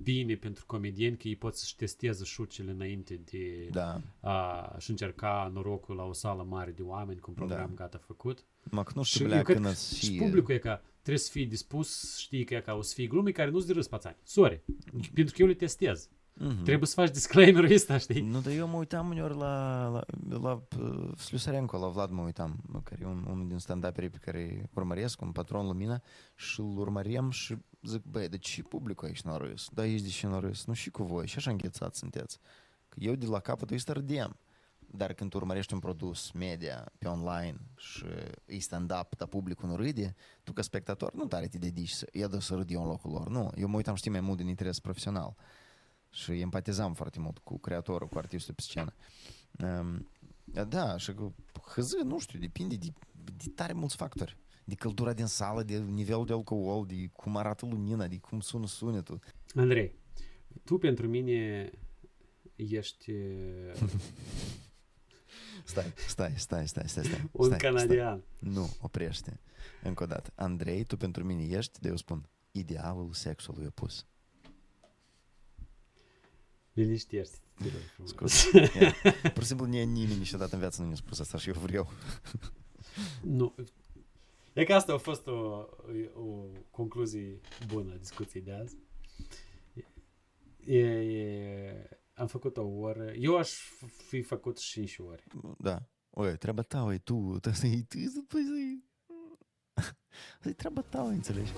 bine pentru comedieni că ei pot să-și testeze șucele înainte de Da, a și încerca norocul la o sală mare de oameni cu un program Da. gata făcut. mă, că nu Și știu, eu blea, cred când că îți și fie... publicul e că trebuie să fii dispus, știi că e ca o să fie glume care nu-ți de râs pațani. Sorry. Pentru că eu le testez. Mhm. Trebuie să faci disclaimer-ul ăsta, știi? Nu, dar eu mă uitam uneori la, la, la uh, Slusarenko, la Vlad mă uitam, care e un, unul din stand-uperii pe care îi urmăresc, un patron lumină, și îl urmărim și zic, băi, de ce publicul aici nu a râs? Da, aici de ce nu a râs? Nu și cu voi, și așa înghețați sunteți. Că eu de la capăt îi râdem. Dar când tu urmărești un produs media pe online și e stand-up, dar publicul nu râde, tu ca spectator nu tare te dedici să ia de să râd eu în locul lor. Nu, eu mă uitam, știi, mai mult din interes profesional și empatizam foarte mult cu creatorul, cu artistul pe scenă. Um, da, și cu hz, nu știu, depinde de, de tare mulți factori. De căldura din sală, de nivelul de alcool, de cum arată lumina, de cum sună sunetul. Andrei, tu pentru mine ești uh, Stai, stai, stai, stai, stai, stai. un stai, canadian. Stai. Nu, oprește. Încă o dată. Andrei, tu pentru mine ești, de eu spun, idealul sexului opus. Liniștește. Scuze. Yeah. Pur și simplu, nie- nimeni niciodată în viață nu mi-a spus asta și eu vreau. Nu. E că asta a fost o, o concluzie bună a discuției de azi. E, e, am făcut o oră. Eu aș fi făcut 5 ore. Da. Oi, treaba ta, e tu, asta e tu, după zi. Asta e treaba ta, înțelegi?